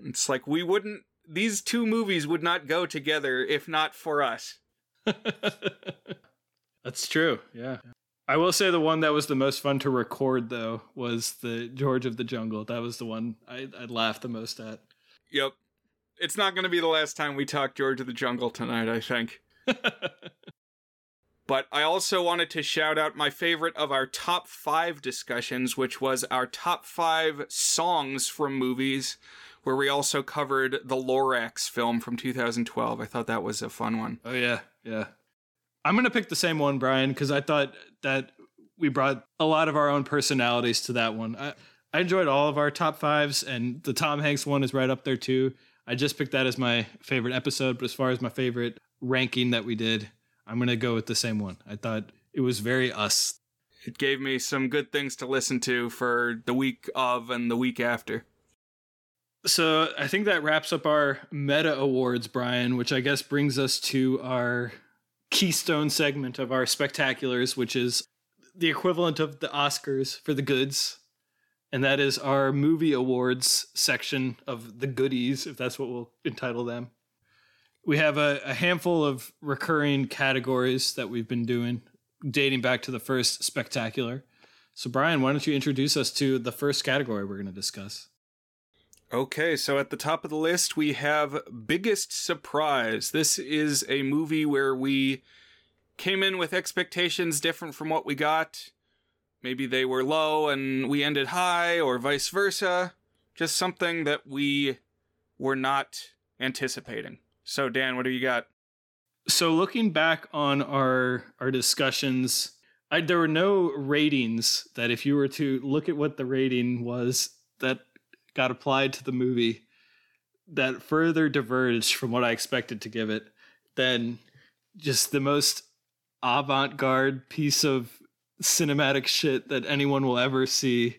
Speaker 1: It's like we wouldn't these two movies would not go together if not for us. *laughs*
Speaker 2: That's true. Yeah. I will say the one that was the most fun to record though was the George of the Jungle. That was the one I, I laughed the most at.
Speaker 1: Yep. It's not going to be the last time we talk George of the Jungle tonight, I think. *laughs* but I also wanted to shout out my favorite of our top five discussions, which was our top five songs from movies where we also covered the Lorax film from 2012. I thought that was a fun one.
Speaker 2: Oh yeah, yeah. I'm gonna pick the same one, Brian, because I thought that we brought a lot of our own personalities to that one. I, I enjoyed all of our top fives, and the Tom Hanks one is right up there too. I just picked that as my favorite episode, but as far as my favorite ranking that we did, I'm gonna go with the same one. I thought it was very us.
Speaker 1: It gave me some good things to listen to for the week of and the week after.
Speaker 2: So I think that wraps up our meta awards, Brian, which I guess brings us to our keystone segment of our spectaculars, which is the equivalent of the Oscars for the goods. and that is our movie awards section of the goodies, if that's what we'll entitle them. We have a, a handful of recurring categories that we've been doing, dating back to the first spectacular. So, Brian, why don't you introduce us to the first category we're going to discuss?
Speaker 1: Okay, so at the top of the list, we have Biggest Surprise. This is a movie where we came in with expectations different from what we got. Maybe they were low and we ended high, or vice versa. Just something that we were not anticipating. So, Dan, what do you got?
Speaker 2: So, looking back on our our discussions, I, there were no ratings that if you were to look at what the rating was that got applied to the movie that further diverged from what I expected to give it than just the most avant-garde piece of cinematic shit that anyone will ever see,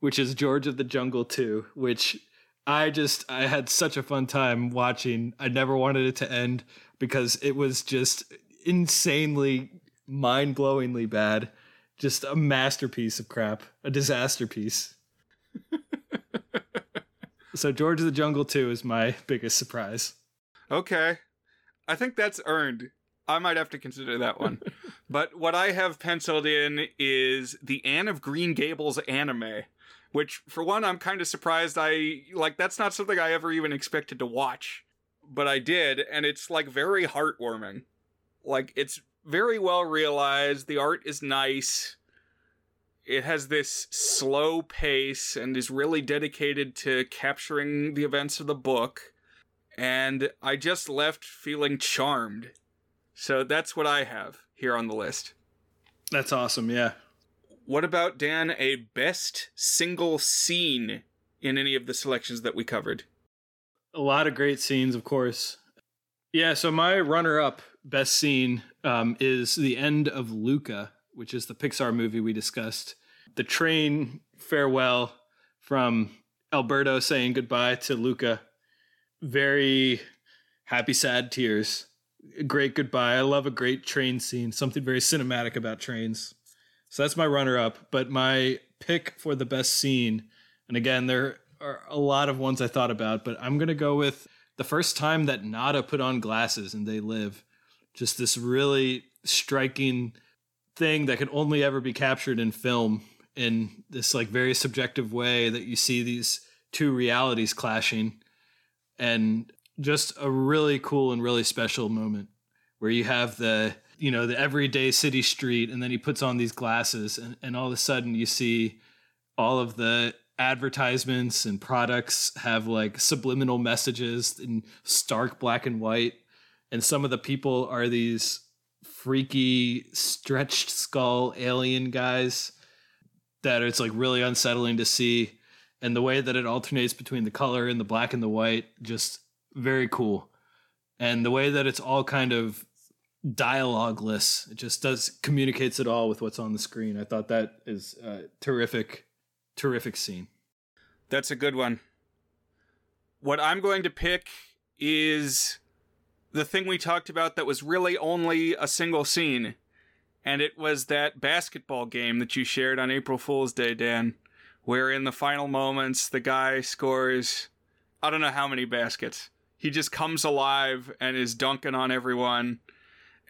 Speaker 2: which is George of the Jungle 2, which I just I had such a fun time watching. I never wanted it to end because it was just insanely mind-blowingly bad. Just a masterpiece of crap, a disaster piece. So George of the Jungle 2 is my *laughs* biggest surprise.
Speaker 1: Okay. I think that's earned. I might have to consider that one. *laughs* but what I have penciled in is the Anne of Green Gables anime, which for one I'm kind of surprised I like that's not something I ever even expected to watch, but I did and it's like very heartwarming. Like it's very well realized, the art is nice. It has this slow pace and is really dedicated to capturing the events of the book. And I just left feeling charmed so that's what I have here on the list.
Speaker 2: That's awesome, yeah.
Speaker 1: What about Dan a best single scene in any of the selections that we covered?
Speaker 2: A lot of great scenes, of course. Yeah, so my runner up best scene um, is the end of Luca, which is the Pixar movie we discussed. The train farewell from Alberto saying goodbye to Luca. Very happy, sad tears a great goodbye. I love a great train scene, something very cinematic about trains. So that's my runner up. But my pick for the best scene, and again, there are a lot of ones I thought about, but I'm going to go with the first time that Nada put on glasses and they live. Just this really striking thing that could only ever be captured in film in this like very subjective way that you see these two realities clashing and just a really cool and really special moment where you have the you know the everyday city street and then he puts on these glasses and, and all of a sudden you see all of the advertisements and products have like subliminal messages in stark black and white. And some of the people are these freaky stretched skull alien guys that it's like really unsettling to see and the way that it alternates between the color and the black and the white just very cool. And the way that it's all kind of dialogueless, it just does communicates it all with what's on the screen. I thought that is a terrific, terrific scene.
Speaker 1: That's a good one. What I'm going to pick is the thing we talked about that was really only a single scene. And it was that basketball game that you shared on April Fool's Day, Dan, where in the final moments the guy scores I don't know how many baskets he just comes alive and is dunking on everyone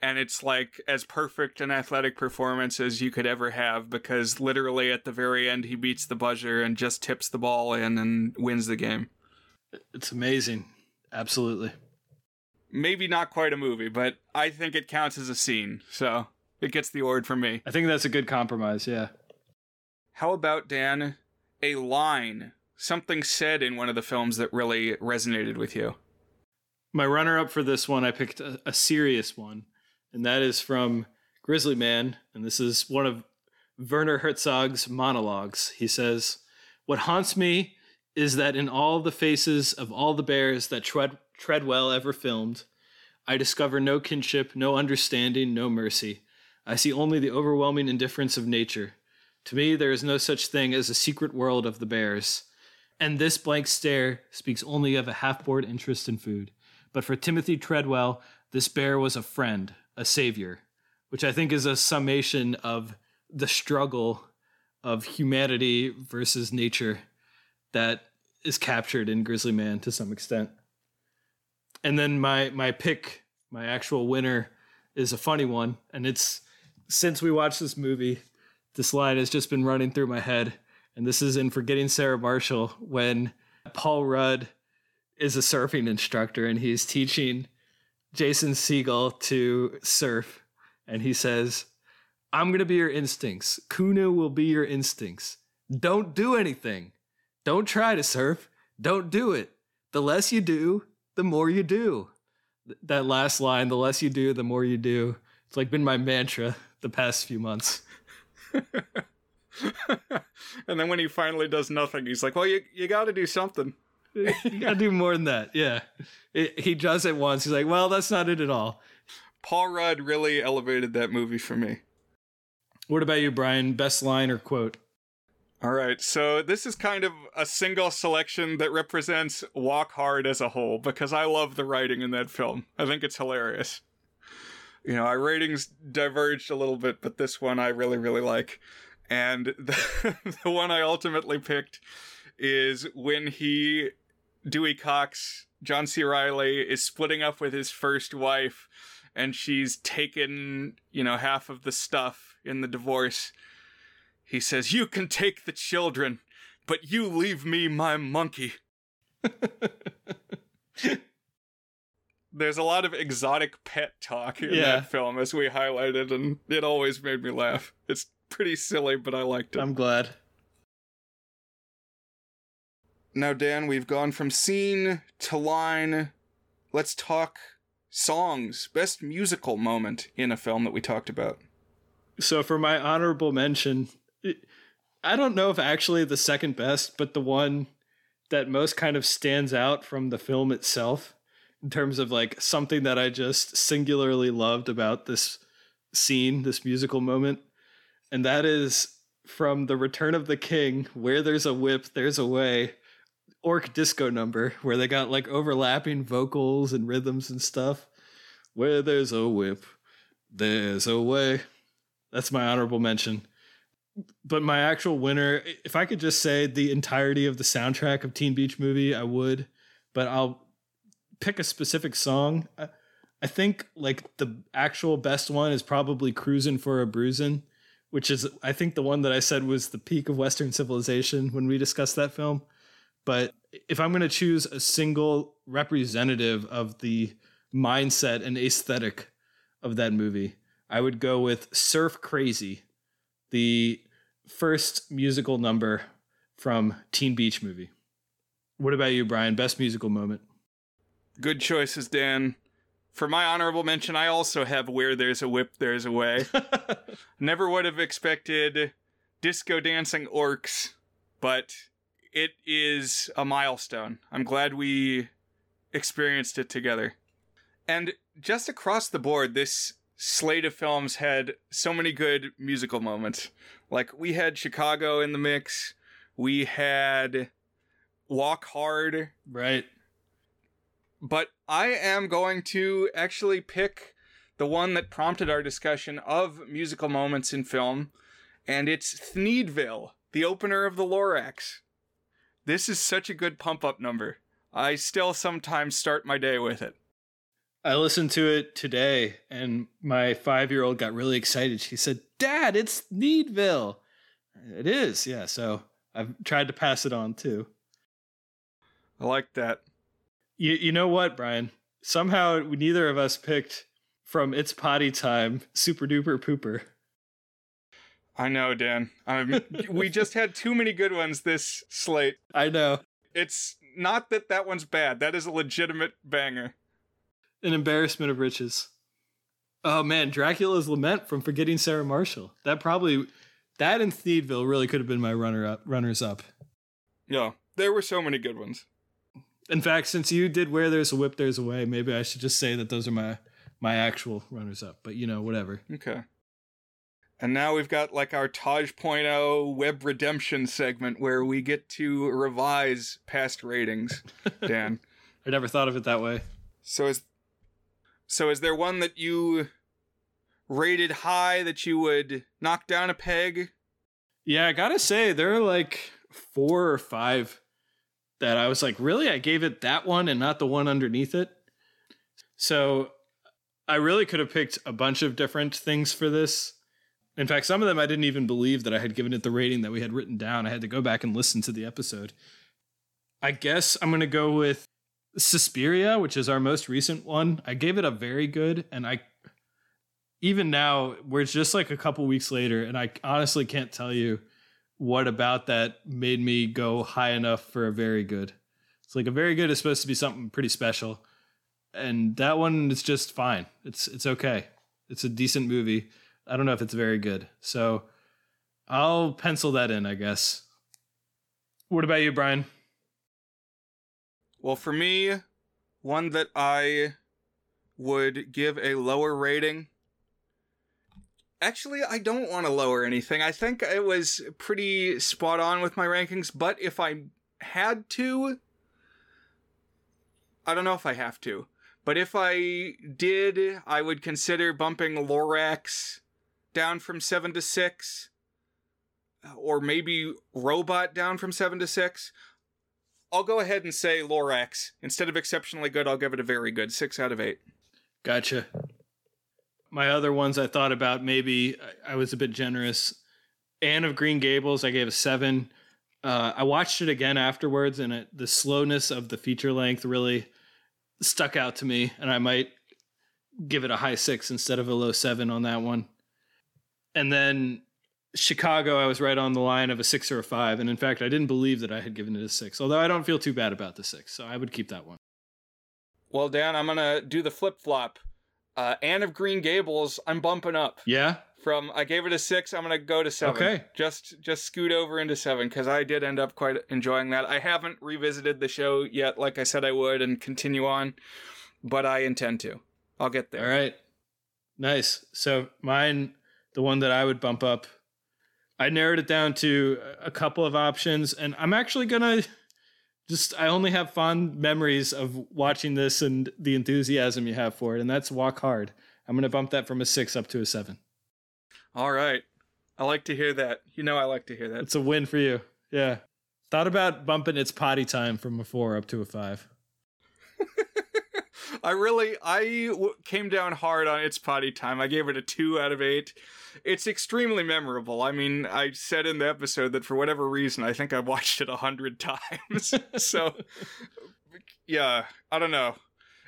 Speaker 1: and it's like as perfect an athletic performance as you could ever have because literally at the very end he beats the buzzer and just tips the ball in and wins the game.
Speaker 2: It's amazing. Absolutely.
Speaker 1: Maybe not quite a movie, but I think it counts as a scene. So, it gets the award from me.
Speaker 2: I think that's a good compromise, yeah.
Speaker 1: How about Dan a line, something said in one of the films that really resonated with you?
Speaker 2: My runner up for this one, I picked a, a serious one, and that is from Grizzly Man, and this is one of Werner Herzog's monologues. He says, What haunts me is that in all the faces of all the bears that Tread- Treadwell ever filmed, I discover no kinship, no understanding, no mercy. I see only the overwhelming indifference of nature. To me, there is no such thing as a secret world of the bears. And this blank stare speaks only of a half bored interest in food. But for Timothy Treadwell, this bear was a friend, a savior, which I think is a summation of the struggle of humanity versus nature that is captured in Grizzly Man to some extent. And then my my pick, my actual winner is a funny one and it's since we watched this movie, this line has just been running through my head and this is in Forgetting Sarah Marshall when Paul Rudd is a surfing instructor and he's teaching Jason Segel to surf and he says, "I'm to be your instincts. Kunu will be your instincts. Don't do anything. Don't try to surf. Don't do it. The less you do, the more you do." That last line, the less you do, the more you do. It's like been my mantra the past few months. *laughs*
Speaker 1: and then when he finally does nothing, he's like, "Well, you you got to do something."
Speaker 2: Eh, you gotta do more than that. Yeah, it, he does it once. He's like, "Well, that's not it at all."
Speaker 1: Paul Rudd really elevated that movie for me.
Speaker 2: What about you, Brian? Best line or quote?
Speaker 1: All right, so this is kind of a single selection that represents Walk Hard as a whole because I love the writing in that film. I think it's hilarious. You know, our ratings diverged a little bit, but this one I really, really like. And *laughs* the, the one I ultimately picked is when he, Dewey Cox, John C. Reilly, is splitting up with his first wife, and she's taken, you know, half of the stuff in the divorce. He says, You can take the children, but you leave me my monkey. *laughs* There's a lot of exotic pet talk in
Speaker 2: Yeah.
Speaker 1: that film, as we highlighted, and it always made me laugh. It's pretty silly, but I liked it.
Speaker 2: I'm glad.
Speaker 1: Now, Dan, we've gone from scene to line. Let's talk songs. Best musical moment in a film that we talked about.
Speaker 2: So for my honorable mention, I don't know if actually the second best, but the one that most kind of stands out from the film itself in terms of like something that I just singularly loved about this scene, this musical moment. And that is from The Return of the King, where there's a whip, there's a way. Orc disco number where they got like overlapping vocals and rhythms and stuff. Where there's a whip, there's a way. That's my honorable mention. But my actual winner, if I could just say the entirety of the soundtrack of Teen Beach Movie, I would. But I'll pick a specific song. I, think like the actual best one is probably "Cruising for a Bruisin'," which is I think the one that I said was the peak of Western civilization when we discussed that film. But if I'm going to choose a single representative of the mindset and aesthetic of that movie, I would go with Surf Crazy, the first musical number from Teen Beach Movie. What about you, Brian? Best musical moment?
Speaker 1: Good choices, Dan. For my honorable mention, I also have Where There's a Whip, There's a Way. *laughs* Never would have expected disco dancing orcs, but it is a milestone. I'm glad we experienced it together. And just across the board, this slate of films had so many good musical moments. Like, we had Chicago in the mix, we had Walk Hard,
Speaker 2: right.
Speaker 1: but I am going to actually pick the one that prompted our discussion of musical moments in film, and it's Thneedville, the opener of the Lorax. This is such a good pump up number. I still sometimes start my day with it.
Speaker 2: I listened to it today, and my five year old got really excited. She said, Dad, it's Needville. It is, yeah. So I've tried to pass it on too.
Speaker 1: I like that.
Speaker 2: You, you know what, Brian? Somehow neither of us picked from It's Potty Time Super Duper Pooper.
Speaker 1: I know, Dan. Um, *laughs* we just had too many good ones this slate.
Speaker 2: I know.
Speaker 1: It's not that that one's bad. That is a legitimate banger.
Speaker 2: An embarrassment of riches. Oh man, Dracula's Lament from Forgetting Sarah Marshall. That probably that and Thneedville really could have been my runner up runners up.
Speaker 1: Yeah, there were so many good ones.
Speaker 2: In fact, since you did where there's a whip, there's a way, maybe I should just say that those are my my actual runners up. But you know, whatever.
Speaker 1: Okay. And now we've got like our Taj.0 web redemption segment where we get to revise past ratings, Dan. *laughs*
Speaker 2: I never thought of it that way.
Speaker 1: so is so is there one that you rated high that you would knock down a peg?
Speaker 2: Yeah, I gotta say, there are like four or five that I was like, really? I gave it that one and not the one underneath it. So I really could have picked a bunch of different things for this. In fact, some of them I didn't even believe that I had given it the rating that we had written down. I had to go back and listen to the episode. I guess I'm going to go with Suspiria, which is our most recent one. I gave it a very good, and I even now we're just like a couple weeks later, and I honestly can't tell you what about that made me go high enough for a very good. It's like a very good is supposed to be something pretty special, and that one is just fine. It's it's okay. It's a decent movie. I don't know if it's very good, so I'll pencil that in. I guess. What about you, Brian?
Speaker 1: Well, for me, one that I would give a lower rating. Actually, I don't want to lower anything. I think it was pretty spot on with my rankings, but if I had to, I don't know if I have to, but if I did, I would consider bumping Lorax down from 7 to 6 or maybe Robot down from 7 to 6. I'll go ahead and say Lorax. Instead of exceptionally good, I'll give it a very good. Six out of eight.
Speaker 2: Gotcha. My other ones I thought about maybe I was a bit generous. Anne of Green Gables, I gave a seven. Uh, I watched it again afterwards, and it, the slowness of the feature length really stuck out to me, and I might give it a high six instead of a low seven on that one. And then Chicago, I was right on the line of a six or a five. And in fact, I didn't believe that I had given it a six, although I don't feel too bad about the six. So I would keep that one.
Speaker 1: Well, Dan, I'm going to do the flip flop. Uh, Anne of Green Gables, I'm bumping up.
Speaker 2: Yeah.
Speaker 1: From I gave it a six, I'm gonna go to seven.
Speaker 2: Okay.
Speaker 1: Just just scoot over into seven because I did end up quite enjoying that. I haven't revisited the show yet, like I said I would, and continue on, but I intend to. I'll get there.
Speaker 2: All right. Nice. So mine, the one that I would bump up I narrowed it down to a couple of options, and I'm actually gonna just I only have fond memories of watching this and the enthusiasm you have for it, and that's Walk Hard. I'm gonna bump that from a six up to a seven.
Speaker 1: All right. I like to hear that. You know I like to hear that.
Speaker 2: It's a win for you. Yeah. Thought about bumping its potty time from a four up to a five.
Speaker 1: I really I w- came down hard on its potty time. I gave it a 2 out of 8. It's extremely memorable. I mean, I said in the episode that for whatever reason, I think I watched it a 100 *laughs* times. so yeah, I don't know.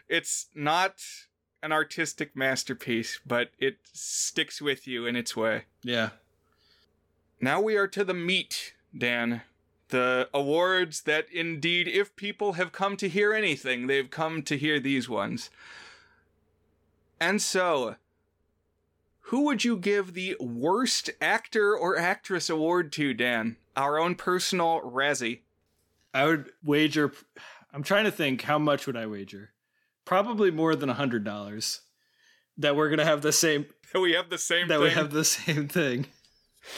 Speaker 1: It's not an artistic masterpiece, but it sticks with you in its way.
Speaker 2: Yeah.
Speaker 1: Now we are to the meat, Dan the awards that indeed, if people have come to hear anything, they've come to hear these ones. And so, who would you give the worst actor or actress award to, Dan? Our own personal Razzie.
Speaker 2: I would wager. I'm trying to think how much would I wager? Probably more than a hundred dollars. That we're gonna have the same. *laughs*
Speaker 1: That we have the same.
Speaker 2: That
Speaker 1: thing.
Speaker 2: we have the same thing.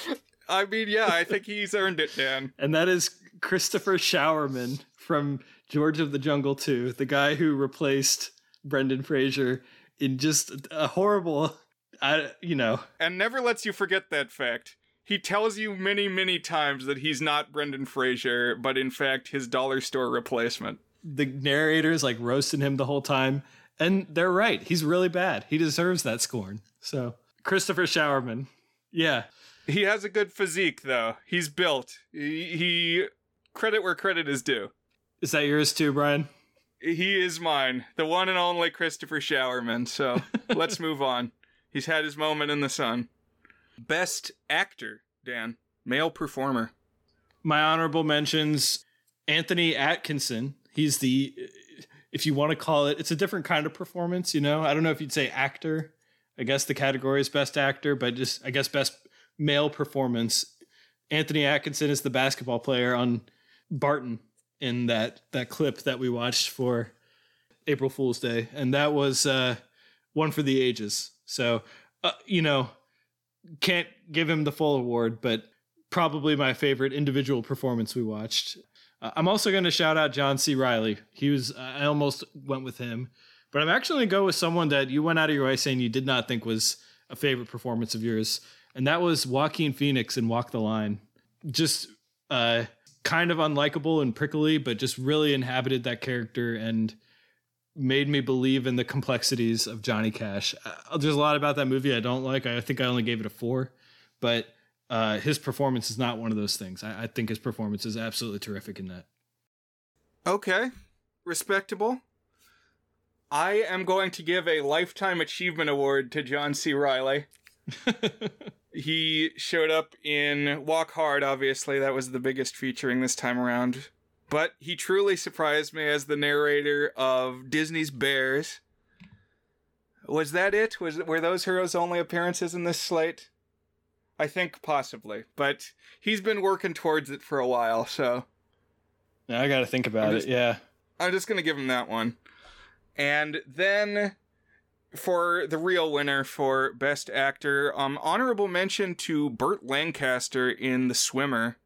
Speaker 2: *laughs*
Speaker 1: I mean, yeah, I think he's earned it, Dan. *laughs*
Speaker 2: and that is Christopher Showerman from George of the Jungle 2, the guy who replaced Brendan Fraser in just a horrible, I, you know.
Speaker 1: And never lets you forget that fact. He tells you many, many times that he's not Brendan Fraser, but in fact his dollar store replacement.
Speaker 2: The narrator is like roasting him the whole time. And they're right. He's really bad. He deserves that scorn. So, Christopher Showerman. Yeah.
Speaker 1: He has a good physique, though. He's built. He, he credit where credit is due.
Speaker 2: Is that yours too, Brian?
Speaker 1: He is mine, the one and only Christopher Showerman. So *laughs* let's move on. He's had his moment in the sun. Best actor, Dan, male performer.
Speaker 2: My honorable mentions Anthony Atkinson. He's the, if you want to call it, it's a different kind of performance, you know? I don't know if you'd say actor. I guess the category is best actor, but just, I guess, best male performance. Anthony Atkinson is the basketball player on Barton in that that clip that we watched for April Fool's Day, and that was uh, one for the ages. So uh, you know, can't give him the full award, but probably my favorite individual performance we watched. Uh, I'm also going to shout out John C. Reilly. He was I almost went with him, but I'm actually going to go with someone that you went out of your way saying you did not think was a favorite performance of yours and that was Joaquin Phoenix in Walk the Line. just uh, kind of unlikable and prickly, but just really inhabited that character and made me believe in the complexities of Johnny Cash. Uh, there's a lot about that movie I don't like. I think I only gave it a four, but uh, his performance is not one of those things. I, I think his performance is absolutely terrific in that.
Speaker 1: Okay, respectable. I am going to give a lifetime achievement award to John C. Reilly. *laughs* he showed up in Walk Hard, obviously. That was the biggest featuring this time around. But he truly surprised me as the narrator of Disney's Bears. Was that it? Was were those heroes' only appearances in this slate? I think possibly, but he's been working towards it for a while, so
Speaker 2: I got to think about just, it. Yeah,
Speaker 1: I'm just gonna give him that one, and then for the real winner for best actor, um, honorable mention to Burt Lancaster in The Swimmer.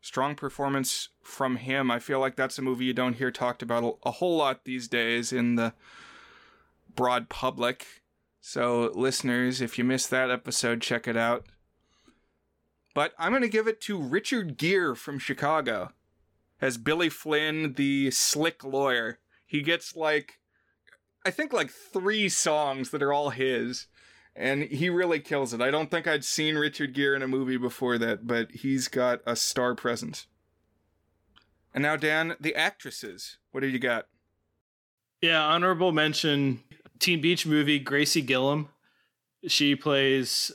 Speaker 1: Strong performance from him. I feel like that's a movie you don't hear talked about a whole lot these days in the broad public. So, listeners, if you missed that episode, check it out. But I'm going to give it to Richard Gere from Chicago as Billy Flynn, the slick lawyer. He gets like I think like three songs that are all his, and he really kills it. I don't think I'd seen Richard Gere in a movie before that, but he's got a star presence. And now, Dan, the actresses. What do you got?
Speaker 2: Yeah, honorable mention Teen Beach movie, Gracie Gillam. She plays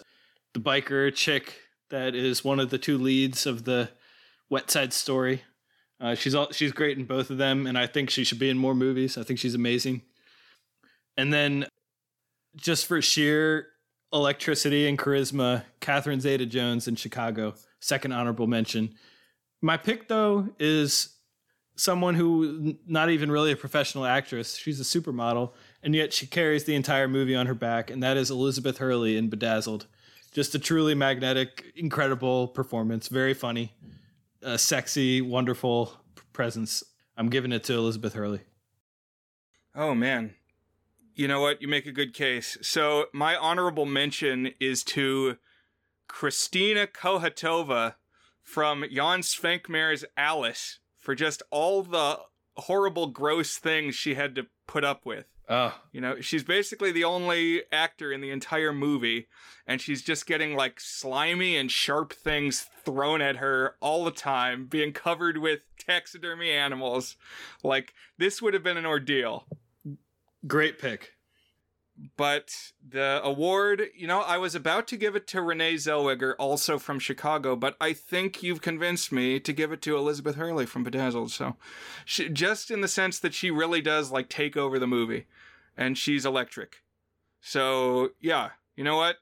Speaker 2: the biker chick that is one of the two leads of the Wet Side Story. Uh, she's all, she's great in both of them, and I think she should be in more movies. I think she's amazing. And then just for sheer electricity and charisma, Catherine Zeta Jones in Chicago, second honorable mention. My pick, though, is someone who not even really a professional actress. She's a supermodel, and yet she carries the entire movie on her back, and that is Elizabeth Hurley in Bedazzled. Just a truly magnetic, incredible performance. Very funny, a sexy, wonderful presence. I'm giving it to Elizabeth Hurley.
Speaker 1: Oh man, you know what? You make a good case. So my honorable mention is to Kristina Kohoutova from Jan Svankmajer's Alice for just all the horrible, gross things she had to put up with.
Speaker 2: Oh.
Speaker 1: You know, she's basically the only actor in the entire movie, and she's just getting like slimy and sharp things thrown at her all the time, being covered with taxidermy animals. Like, this would have been an ordeal.
Speaker 2: Great pick.
Speaker 1: But the award, you know, I was about to give it to Renee Zellweger, also from Chicago, but I think you've convinced me to give it to Elizabeth Hurley from Bedazzled. So, she, just in the sense that she really does like take over the movie, and she's electric. So, yeah, you know what?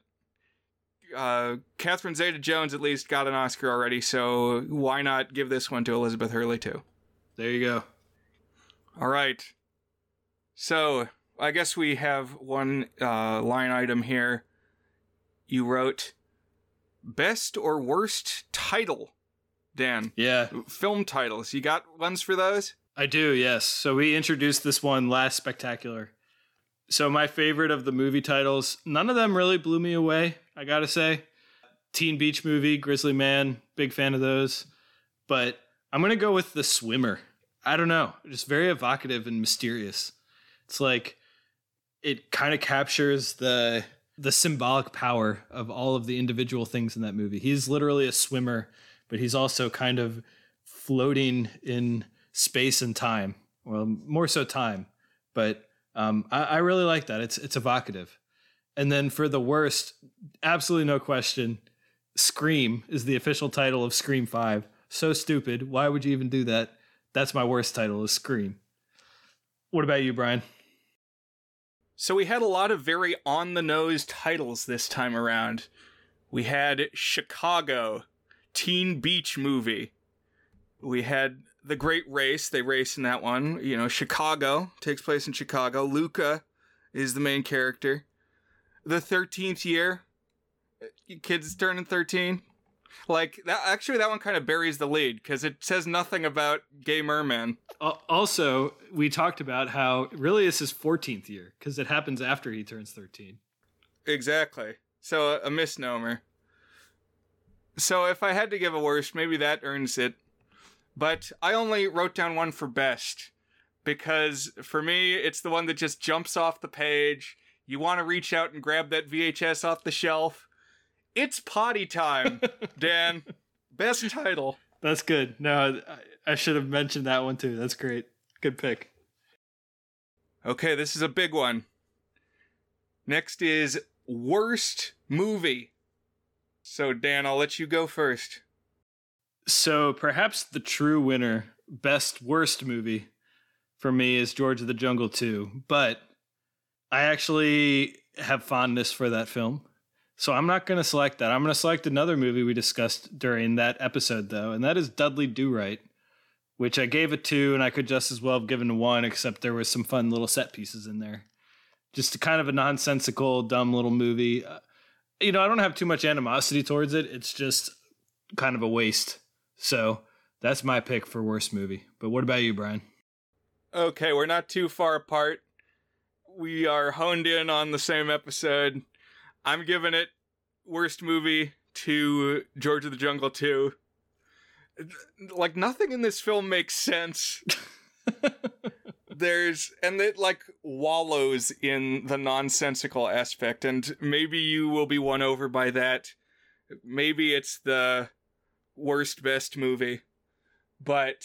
Speaker 1: Uh, Catherine Zeta-Jones at least got an Oscar already, so why not give this one to Elizabeth Hurley too?
Speaker 2: There you go.
Speaker 1: All right. So I guess we have one uh, line item here. You wrote best or worst title, Dan.
Speaker 2: Yeah.
Speaker 1: Film titles. You got ones for those?
Speaker 2: I do, yes. So we introduced this one last spectacular. So my favorite of the movie titles, none of them really blew me away, I gotta say. Teen Beach Movie, Grizzly Man, big fan of those. But I'm gonna go with The Swimmer. I don't know, just very evocative and mysterious. It's like it kind of captures the the symbolic power of all of the individual things in that movie. He's literally a swimmer, but he's also kind of floating in space and time. Well, more so time, but um, I, I really like that. It's it's evocative. And then for the worst, absolutely no question, Scream is the official title of Scream Five. So stupid. Why would you even do that? That's my worst title is Scream. What about you, Brian?
Speaker 1: So we had a lot of very on the nose titles this time around. We had Chicago, Teen Beach Movie. We had The Great Race. They race in that one. You know, Chicago takes place in Chicago. Luca is the main character. The 13th year. Kids turning 13. Like that actually that one kind of buries the lead because it says nothing about gay merman.
Speaker 2: Also, we talked about how really it's his 14th year because it happens after he turns 13.
Speaker 1: Exactly. So a misnomer. So if I had to give a worst, maybe that earns it. But I only wrote down one for best because for me, it's the one that just jumps off the page. You want to reach out and grab that VHS off the shelf. It's potty time, Dan. *laughs* Best title.
Speaker 2: That's good. No, I, I should have mentioned that one too. That's great. Good pick.
Speaker 1: Okay, this is a big one. Next is worst movie. So, Dan, I'll let you go first.
Speaker 2: So, perhaps the true winner, best worst movie for me is George of the Jungle 2, but I actually have fondness for that film. So I'm not going to select that. I'm going to select another movie we discussed during that episode, though, and that is Dudley Do Right, which I gave a two, and I could just as well have given a one, except there was some fun little set pieces in there. Just a kind of a nonsensical, dumb little movie. Uh, you know, I don't have too much animosity towards it. It's just kind of a waste. So that's my pick for worst movie. But what about you, Brian?
Speaker 1: Okay, we're not too far apart. We are honed in on the same episode. I'm giving it worst movie to George of the Jungle 2. Like nothing in this film makes sense. *laughs* There's and it like wallows in the nonsensical aspect and maybe you will be won over by that. Maybe it's the worst best movie. But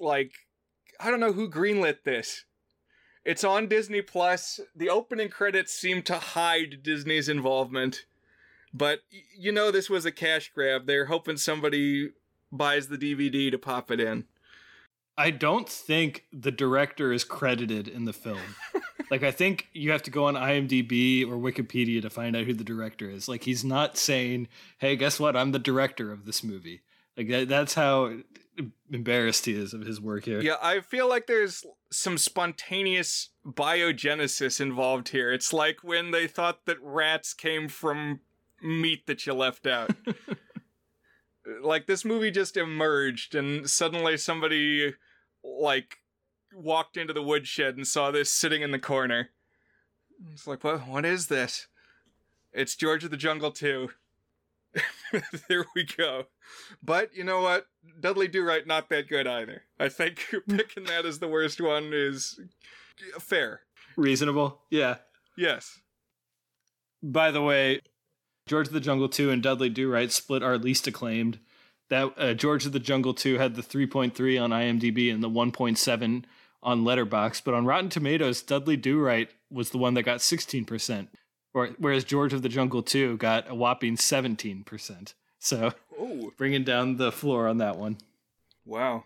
Speaker 1: like I don't know who greenlit this. It's on Disney Plus. The opening credits seem to hide Disney's involvement. But you know this was a cash grab. They're hoping somebody buys the DVD to pop it in.
Speaker 2: I don't think the director is credited in the film. *laughs* like I think you have to go on IMDb or Wikipedia to find out who the director is. Like he's not saying, "Hey, guess what? I'm the director of this movie." Like that, that's how embarrassed he is of his work here.
Speaker 1: Yeah, I feel like there's some spontaneous biogenesis involved here. It's like when they thought that rats came from meat that you left out. *laughs* like this movie just emerged and suddenly somebody like walked into the woodshed and saw this sitting in the corner. It's like, what what is this? It's George of the Jungle 2. *laughs* there we go. But you know what? Dudley Do Right not that good either. I think *laughs* picking that as the worst one is fair.
Speaker 2: Reasonable. Yeah.
Speaker 1: Yes.
Speaker 2: By the way, George of the Jungle 2 and Dudley Do Right split our least acclaimed. That uh, George of the Jungle 2 had the 3.3 on IMDb and the 1.7 on Letterboxd, but on Rotten Tomatoes, Dudley Do Right was the one that got 16%, or, whereas George of the Jungle 2 got a whopping 17%. So Ooh. *laughs* bringing down the floor on that one.
Speaker 1: Wow.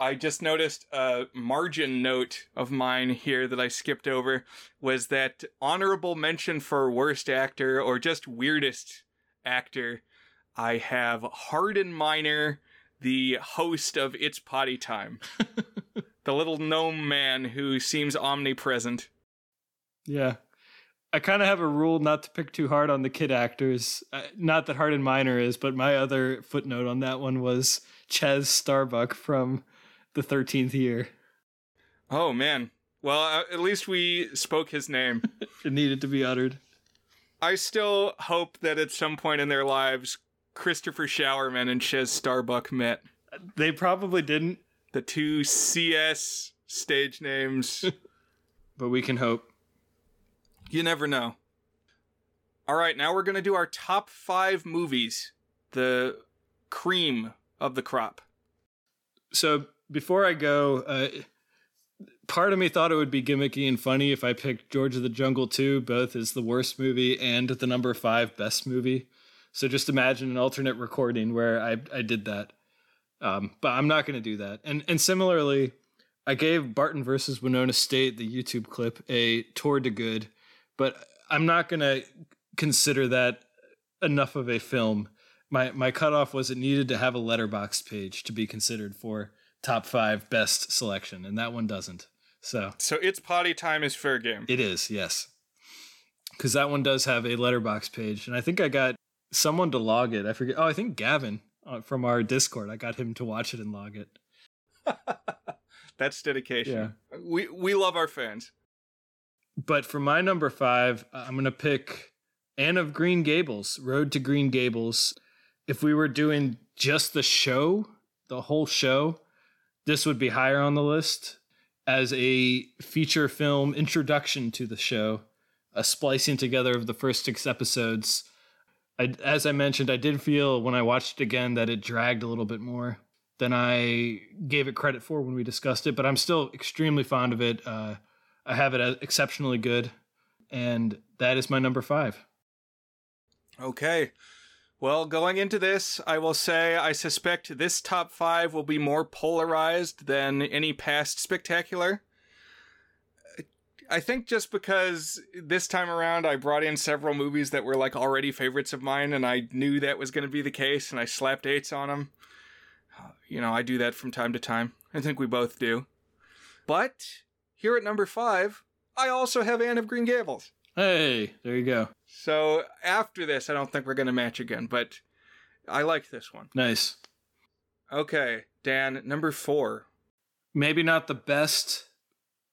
Speaker 1: I just noticed a margin note of mine here that I skipped over was that honorable mention for worst actor or just weirdest actor. I have Hardin Miner, the host of It's Potty Time. *laughs* the little gnome man who seems omnipresent.
Speaker 2: Yeah. I kind of have a rule not to pick too hard on the kid actors. Uh, not that Hardin Minor is, but my other footnote on that one was Chaz Starbuck from the 13th year.
Speaker 1: Oh, man. Well, uh, at least we spoke his name. *laughs*
Speaker 2: it needed to be uttered.
Speaker 1: I still hope that at some point in their lives, Christopher Showerman and Chaz Starbuck met.
Speaker 2: They probably didn't.
Speaker 1: The two CS stage names. *laughs*
Speaker 2: but we can hope.
Speaker 1: You never know. All right, now we're going to do our top five movies, the cream of the crop.
Speaker 2: So before I go, uh, part of me thought it would be gimmicky and funny if I picked George of the Jungle 2, both as the worst movie and the number five best movie. So just imagine an alternate recording where I, I did that. Um, but I'm not going to do that. And and similarly, I gave Barton versus Winona State, the YouTube clip, a tour de good but I'm not going to consider that enough of a film. My my cutoff was it needed to have a Letterboxd page to be considered for top five best selection, and that one doesn't. So
Speaker 1: so it's potty time is fair game.
Speaker 2: It is, yes, because that one does have a Letterboxd page, and I think I got someone to log it. I forget. Oh, I think Gavin uh, from our Discord. I got him to watch it and log it. *laughs*
Speaker 1: That's dedication. Yeah. We we love our fans.
Speaker 2: But for my number five, I'm going to pick Anne of Green Gables, Road to Green Gables. if we were doing just the show, the whole show, this would be higher on the list as a feature film introduction to the show, a splicing together of the first six episodes. I, as I mentioned, I did feel when I watched it again that it dragged a little bit more than I gave it credit for when we discussed it, but I'm still extremely fond of it. Uh, I have it as exceptionally good, and that is my number five.
Speaker 1: Okay. Well, going into this, I will say I suspect this top five will be more polarized than any past spectacular. I think just because this time around I brought in several movies that were like already favorites of mine, and I knew that was going to be the case, and I slapped eights on them. Uh, you know, I do that from time to time. I think we both do. But here at number five, I also have Anne of Green Gables.
Speaker 2: Hey, there you go.
Speaker 1: So after this, I don't think we're going to match again, but I like this one.
Speaker 2: Nice.
Speaker 1: Okay, Dan, number four.
Speaker 2: Maybe not the best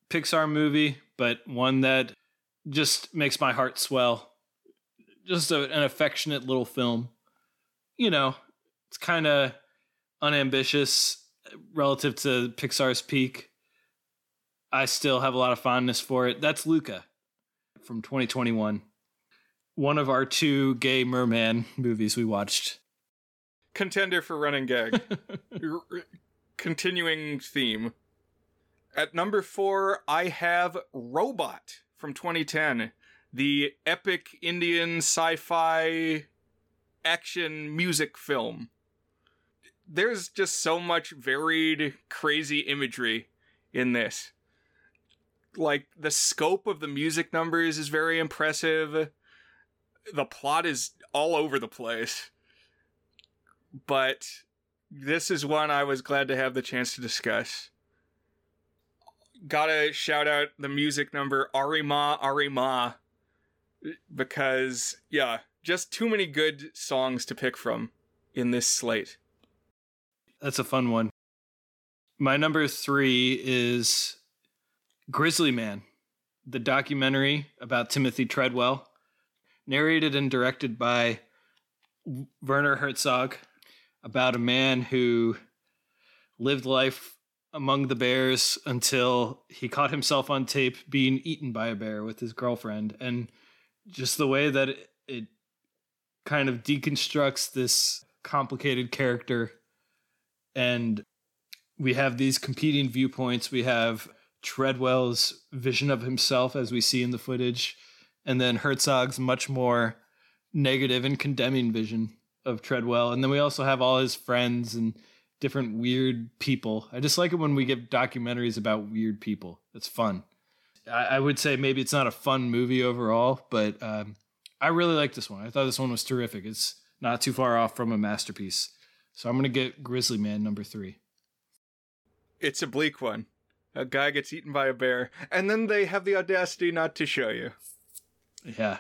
Speaker 2: Pixar movie, but one that just makes my heart swell. Just a, an affectionate little film. You know, it's kind of unambitious relative to Pixar's peak. I still have a lot of fondness for it. That's Luca from 2021. One of our two gay merman movies we watched.
Speaker 1: Contender for running gag. *laughs* Continuing theme. At number four, I have Robot from 2010, the epic Indian sci fi action music film. There's just so much varied, crazy imagery in this. Like, the scope of the music numbers is very impressive. The plot is all over the place. But this is one I was glad to have the chance to discuss gotta shout out the music number Arima Arima because yeah, just too many good songs to pick from in this slate.
Speaker 2: That's a fun one. My number three is Grizzly Man, the documentary about Timothy Treadwell, narrated and directed by Werner Herzog, about a man who lived life among the bears until he caught himself on tape being eaten by a bear with his girlfriend. And just the way that it, kind of deconstructs this complicated character. And we have these competing viewpoints. We have treadwell's vision of himself as we see in the footage and then herzog's much more negative and condemning vision of treadwell and then we also have all his friends and different weird people. I just like it when we get documentaries about weird people. It's fun. I, I would say maybe it's not a fun movie overall, but um, I really like this one. I thought this one was terrific. It's not too far off from a masterpiece. So I'm going to get Grizzly Man number three.
Speaker 1: It's a bleak one. A guy gets eaten by a bear, and then they have the audacity not to show you.
Speaker 2: Yeah.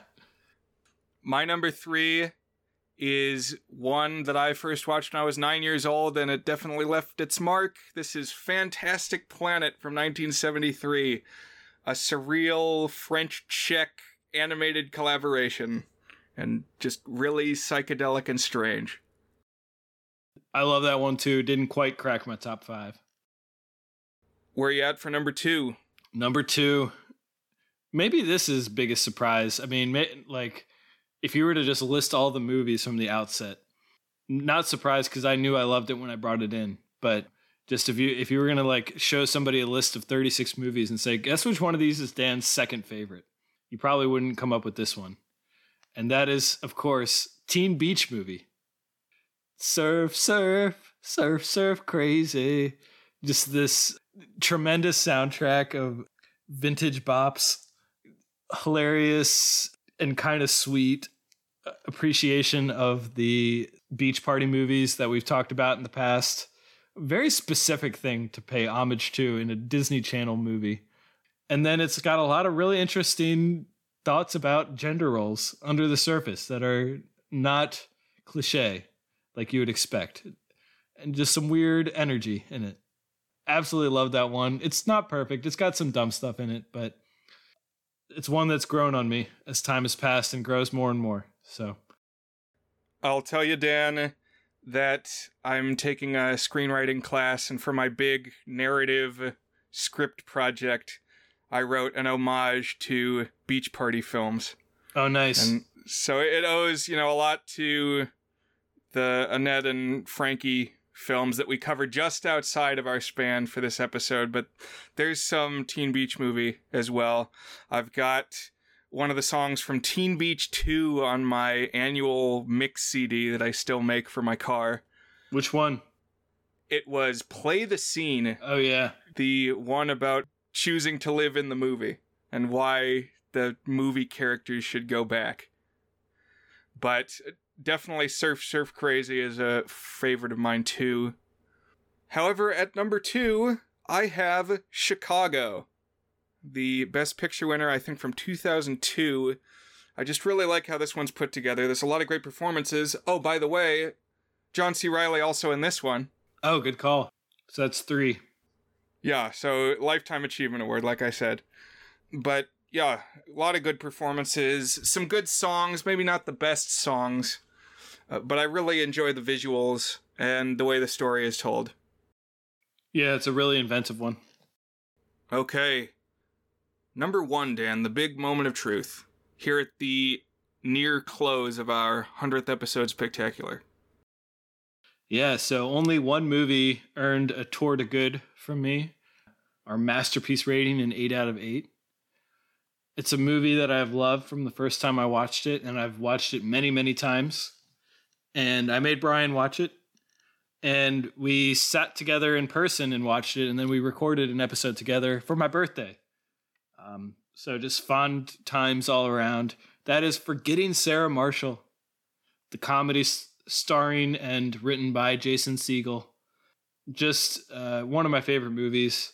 Speaker 1: My number three is one that I first watched when I was nine years old, and it definitely left its mark. This is Fantastic Planet from 1973, a surreal French Czech animated collaboration, and just really psychedelic and strange.
Speaker 2: I love that one too. Didn't quite crack my top five.
Speaker 1: Where are you at for number two?
Speaker 2: Number two. Maybe this is biggest surprise. I mean, like if you were to just list all the movies from the outset, not surprised because I knew I loved it when I brought it in. But just if you if you were gonna like show somebody a list of 36 movies and say, guess which one of these is Dan's second favorite, you probably wouldn't come up with this one. And that is, of course, Teen Beach Movie. Surf, surf, surf, surf, crazy. Just this tremendous soundtrack of vintage bops, hilarious and kind of sweet appreciation of the beach party movies that we've talked about in the past. Very specific thing to pay homage to in a Disney Channel movie. And then it's got a lot of really interesting thoughts about gender roles under the surface that are not cliche like you would expect. And just some weird energy in it. Absolutely love that one. It's not perfect. It's got some dumb stuff in it, but it's one that's grown on me as time has passed and grows more and more. So
Speaker 1: I'll tell you, Dan, that I'm taking a screenwriting class, and for my big narrative script project, I wrote an homage to beach party films.
Speaker 2: Oh, nice.
Speaker 1: And so it owes, you know, a lot to the Annette and Frankie films that we covered just outside of our span for this episode, but there's some Teen Beach movie as well. I've got one of the songs from Teen Beach 2 on my annual mix CD that I still make for my car.
Speaker 2: Which one?
Speaker 1: It was Play the Scene,
Speaker 2: Oh, yeah.
Speaker 1: the one about choosing to live in the movie and why the movie characters should go back. But definitely Surf Surf Crazy is a favorite of mine too. However, at number two, I have Chicago, the Best Picture winner, I think, from 2002. I just really like how this one's put together. There's a lot of great performances. Oh, by the way, John C. Reilly also in this one.
Speaker 2: Oh, good call. So that's three.
Speaker 1: Yeah, so Lifetime Achievement Award, like I said. But yeah, a lot of good performances, some good songs, maybe not the best songs, uh, but I really enjoy the visuals and the way the story is told.
Speaker 2: Yeah, it's a really inventive one.
Speaker 1: Okay. Number one, Dan, the big moment of truth. Here at the near close of our 100th episode spectacular.
Speaker 2: Yeah, so only one movie earned a tour de good from me. Our masterpiece rating, an 8 out of 8. It's a movie that I've loved from the first time I watched it, and I've watched it many, many times. And I made Brian watch it, and we sat together in person and watched it, and then we recorded an episode together for my birthday. Um, so just fond times all around. That is Forgetting Sarah Marshall, the comedy s- starring and written by Jason Segel. Just uh, one of my favorite movies.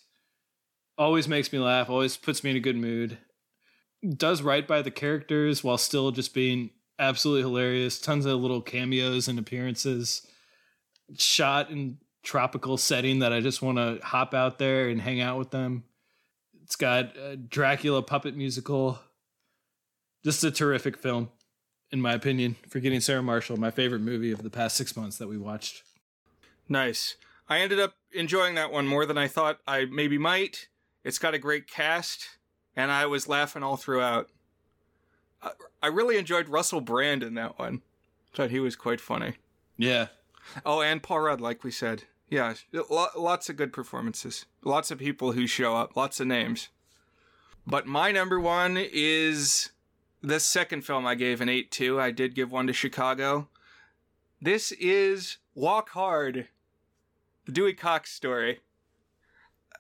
Speaker 2: Always makes me laugh, always puts me in a good mood. Does right by the characters while still just being absolutely hilarious. Tons of little cameos and appearances. Shot in tropical setting that I just want to hop out there and hang out with them. It's got a Dracula puppet musical. Just a terrific film, in my opinion. Forgetting Sarah Marshall, my favorite movie of the past six months that we watched.
Speaker 1: Nice. I ended up enjoying that one more than I thought I maybe might. It's got a great cast, and I was laughing all throughout. I- really enjoyed Russell Brand in that one. Thought he was quite funny.
Speaker 2: Yeah.
Speaker 1: Oh, and Paul Rudd, like we said. Yeah, lo- lots of good performances. Lots of people who show up. Lots of names. But my number one is the second film I gave an 8 to. I did give one to Chicago. This is Walk Hard, the Dewey Cox story.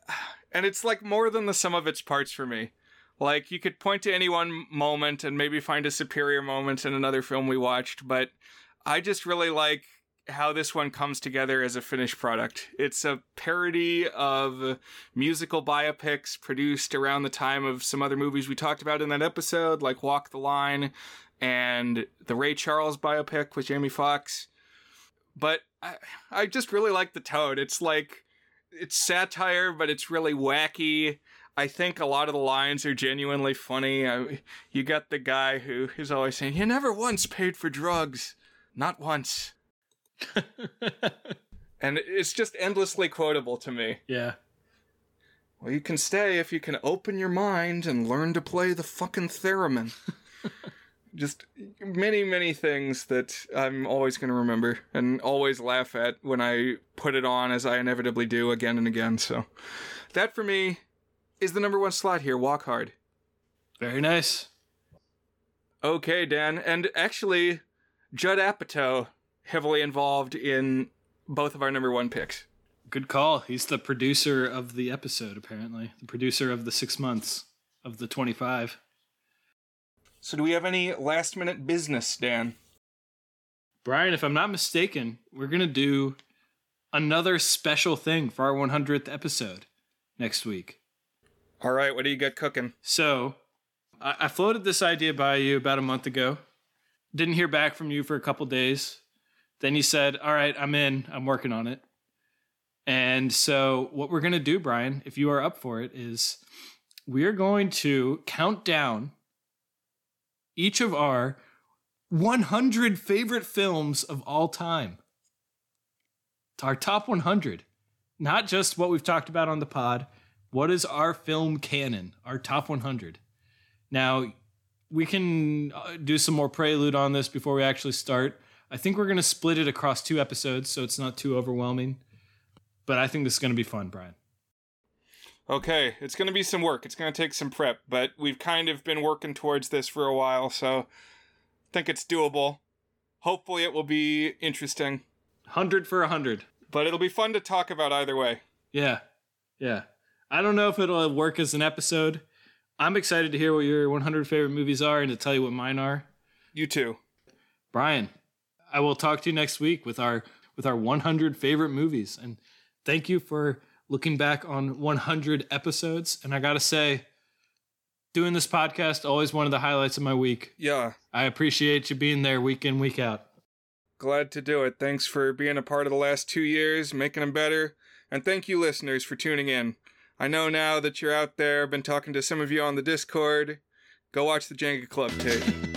Speaker 1: *sighs* And it's like more than the sum of its parts for me. Like, you could point to any one moment and maybe find a superior moment in another film we watched, but I just really like how this one comes together as a finished product. It's a parody of musical biopics produced around the time of some other movies we talked about in that episode, like Walk the Line and the Ray Charles biopic with Jamie Foxx. But I, I just really like the tone. It's like it's satire, but it's really wacky. I think a lot of the lines are genuinely funny. I, you got the guy who is always saying, "You never once paid for drugs, not once." *laughs* and it's just endlessly quotable to me.
Speaker 2: yeah.
Speaker 1: Well, you can stay if you can open your mind and learn to play the fucking theremin. *laughs* just many, many things that I'm always going to remember and always laugh at when I put it on, as I inevitably do again and again. So, that for me is the number one slot here. Walk hard.
Speaker 2: Very nice.
Speaker 1: Okay, Dan. And actually, Judd Apatow heavily involved in both of our number one picks.
Speaker 2: Good call. He's the producer of the episode, apparently. The producer of the six months of the 25.
Speaker 1: So, do we have any last minute business, Dan?
Speaker 2: Brian, if I'm not mistaken, we're going to do another special thing for our 100th episode next week.
Speaker 1: All right, what do you got cooking?
Speaker 2: So, I, I floated this idea by you about a month ago. Didn't hear back from you for a couple days. Then you said, All right, I'm in. I'm working on it. And so, what we're going to do, Brian, if you are up for it, is we're going to count down each of our 100 favorite films of all time. our top 100. Not just what we've talked about on the pod. What is our film canon? Our top 100. Now, we can uh, do some more prelude on this before we actually start. I think we're going to split it across two episodes so it's not too overwhelming. But I think this is going to be fun, Brian.
Speaker 1: Okay, it's going to be some work. It's going to take some prep, but we've kind of been working towards this for a while, so I think it's doable. Hopefully, it will be interesting.
Speaker 2: 100 for 100.
Speaker 1: But it'll be fun to talk about either way.
Speaker 2: Yeah. Yeah. I don't know if it'll work as an episode. I'm excited to hear what your 100 favorite movies are and to tell you what mine are.
Speaker 1: You too.
Speaker 2: Brian, I will talk to you next week with our with our 100 favorite movies and thank you for looking back on 100 episodes and I got to say doing this podcast always one of the highlights of my week.
Speaker 1: Yeah.
Speaker 2: I appreciate you being there week in week out.
Speaker 1: Glad to do it. Thanks for being a part of the last 2 years, making them better. And thank you listeners for tuning in. I know now that you're out there, been talking to some of you on the Discord. Go watch the Jenga Club tape.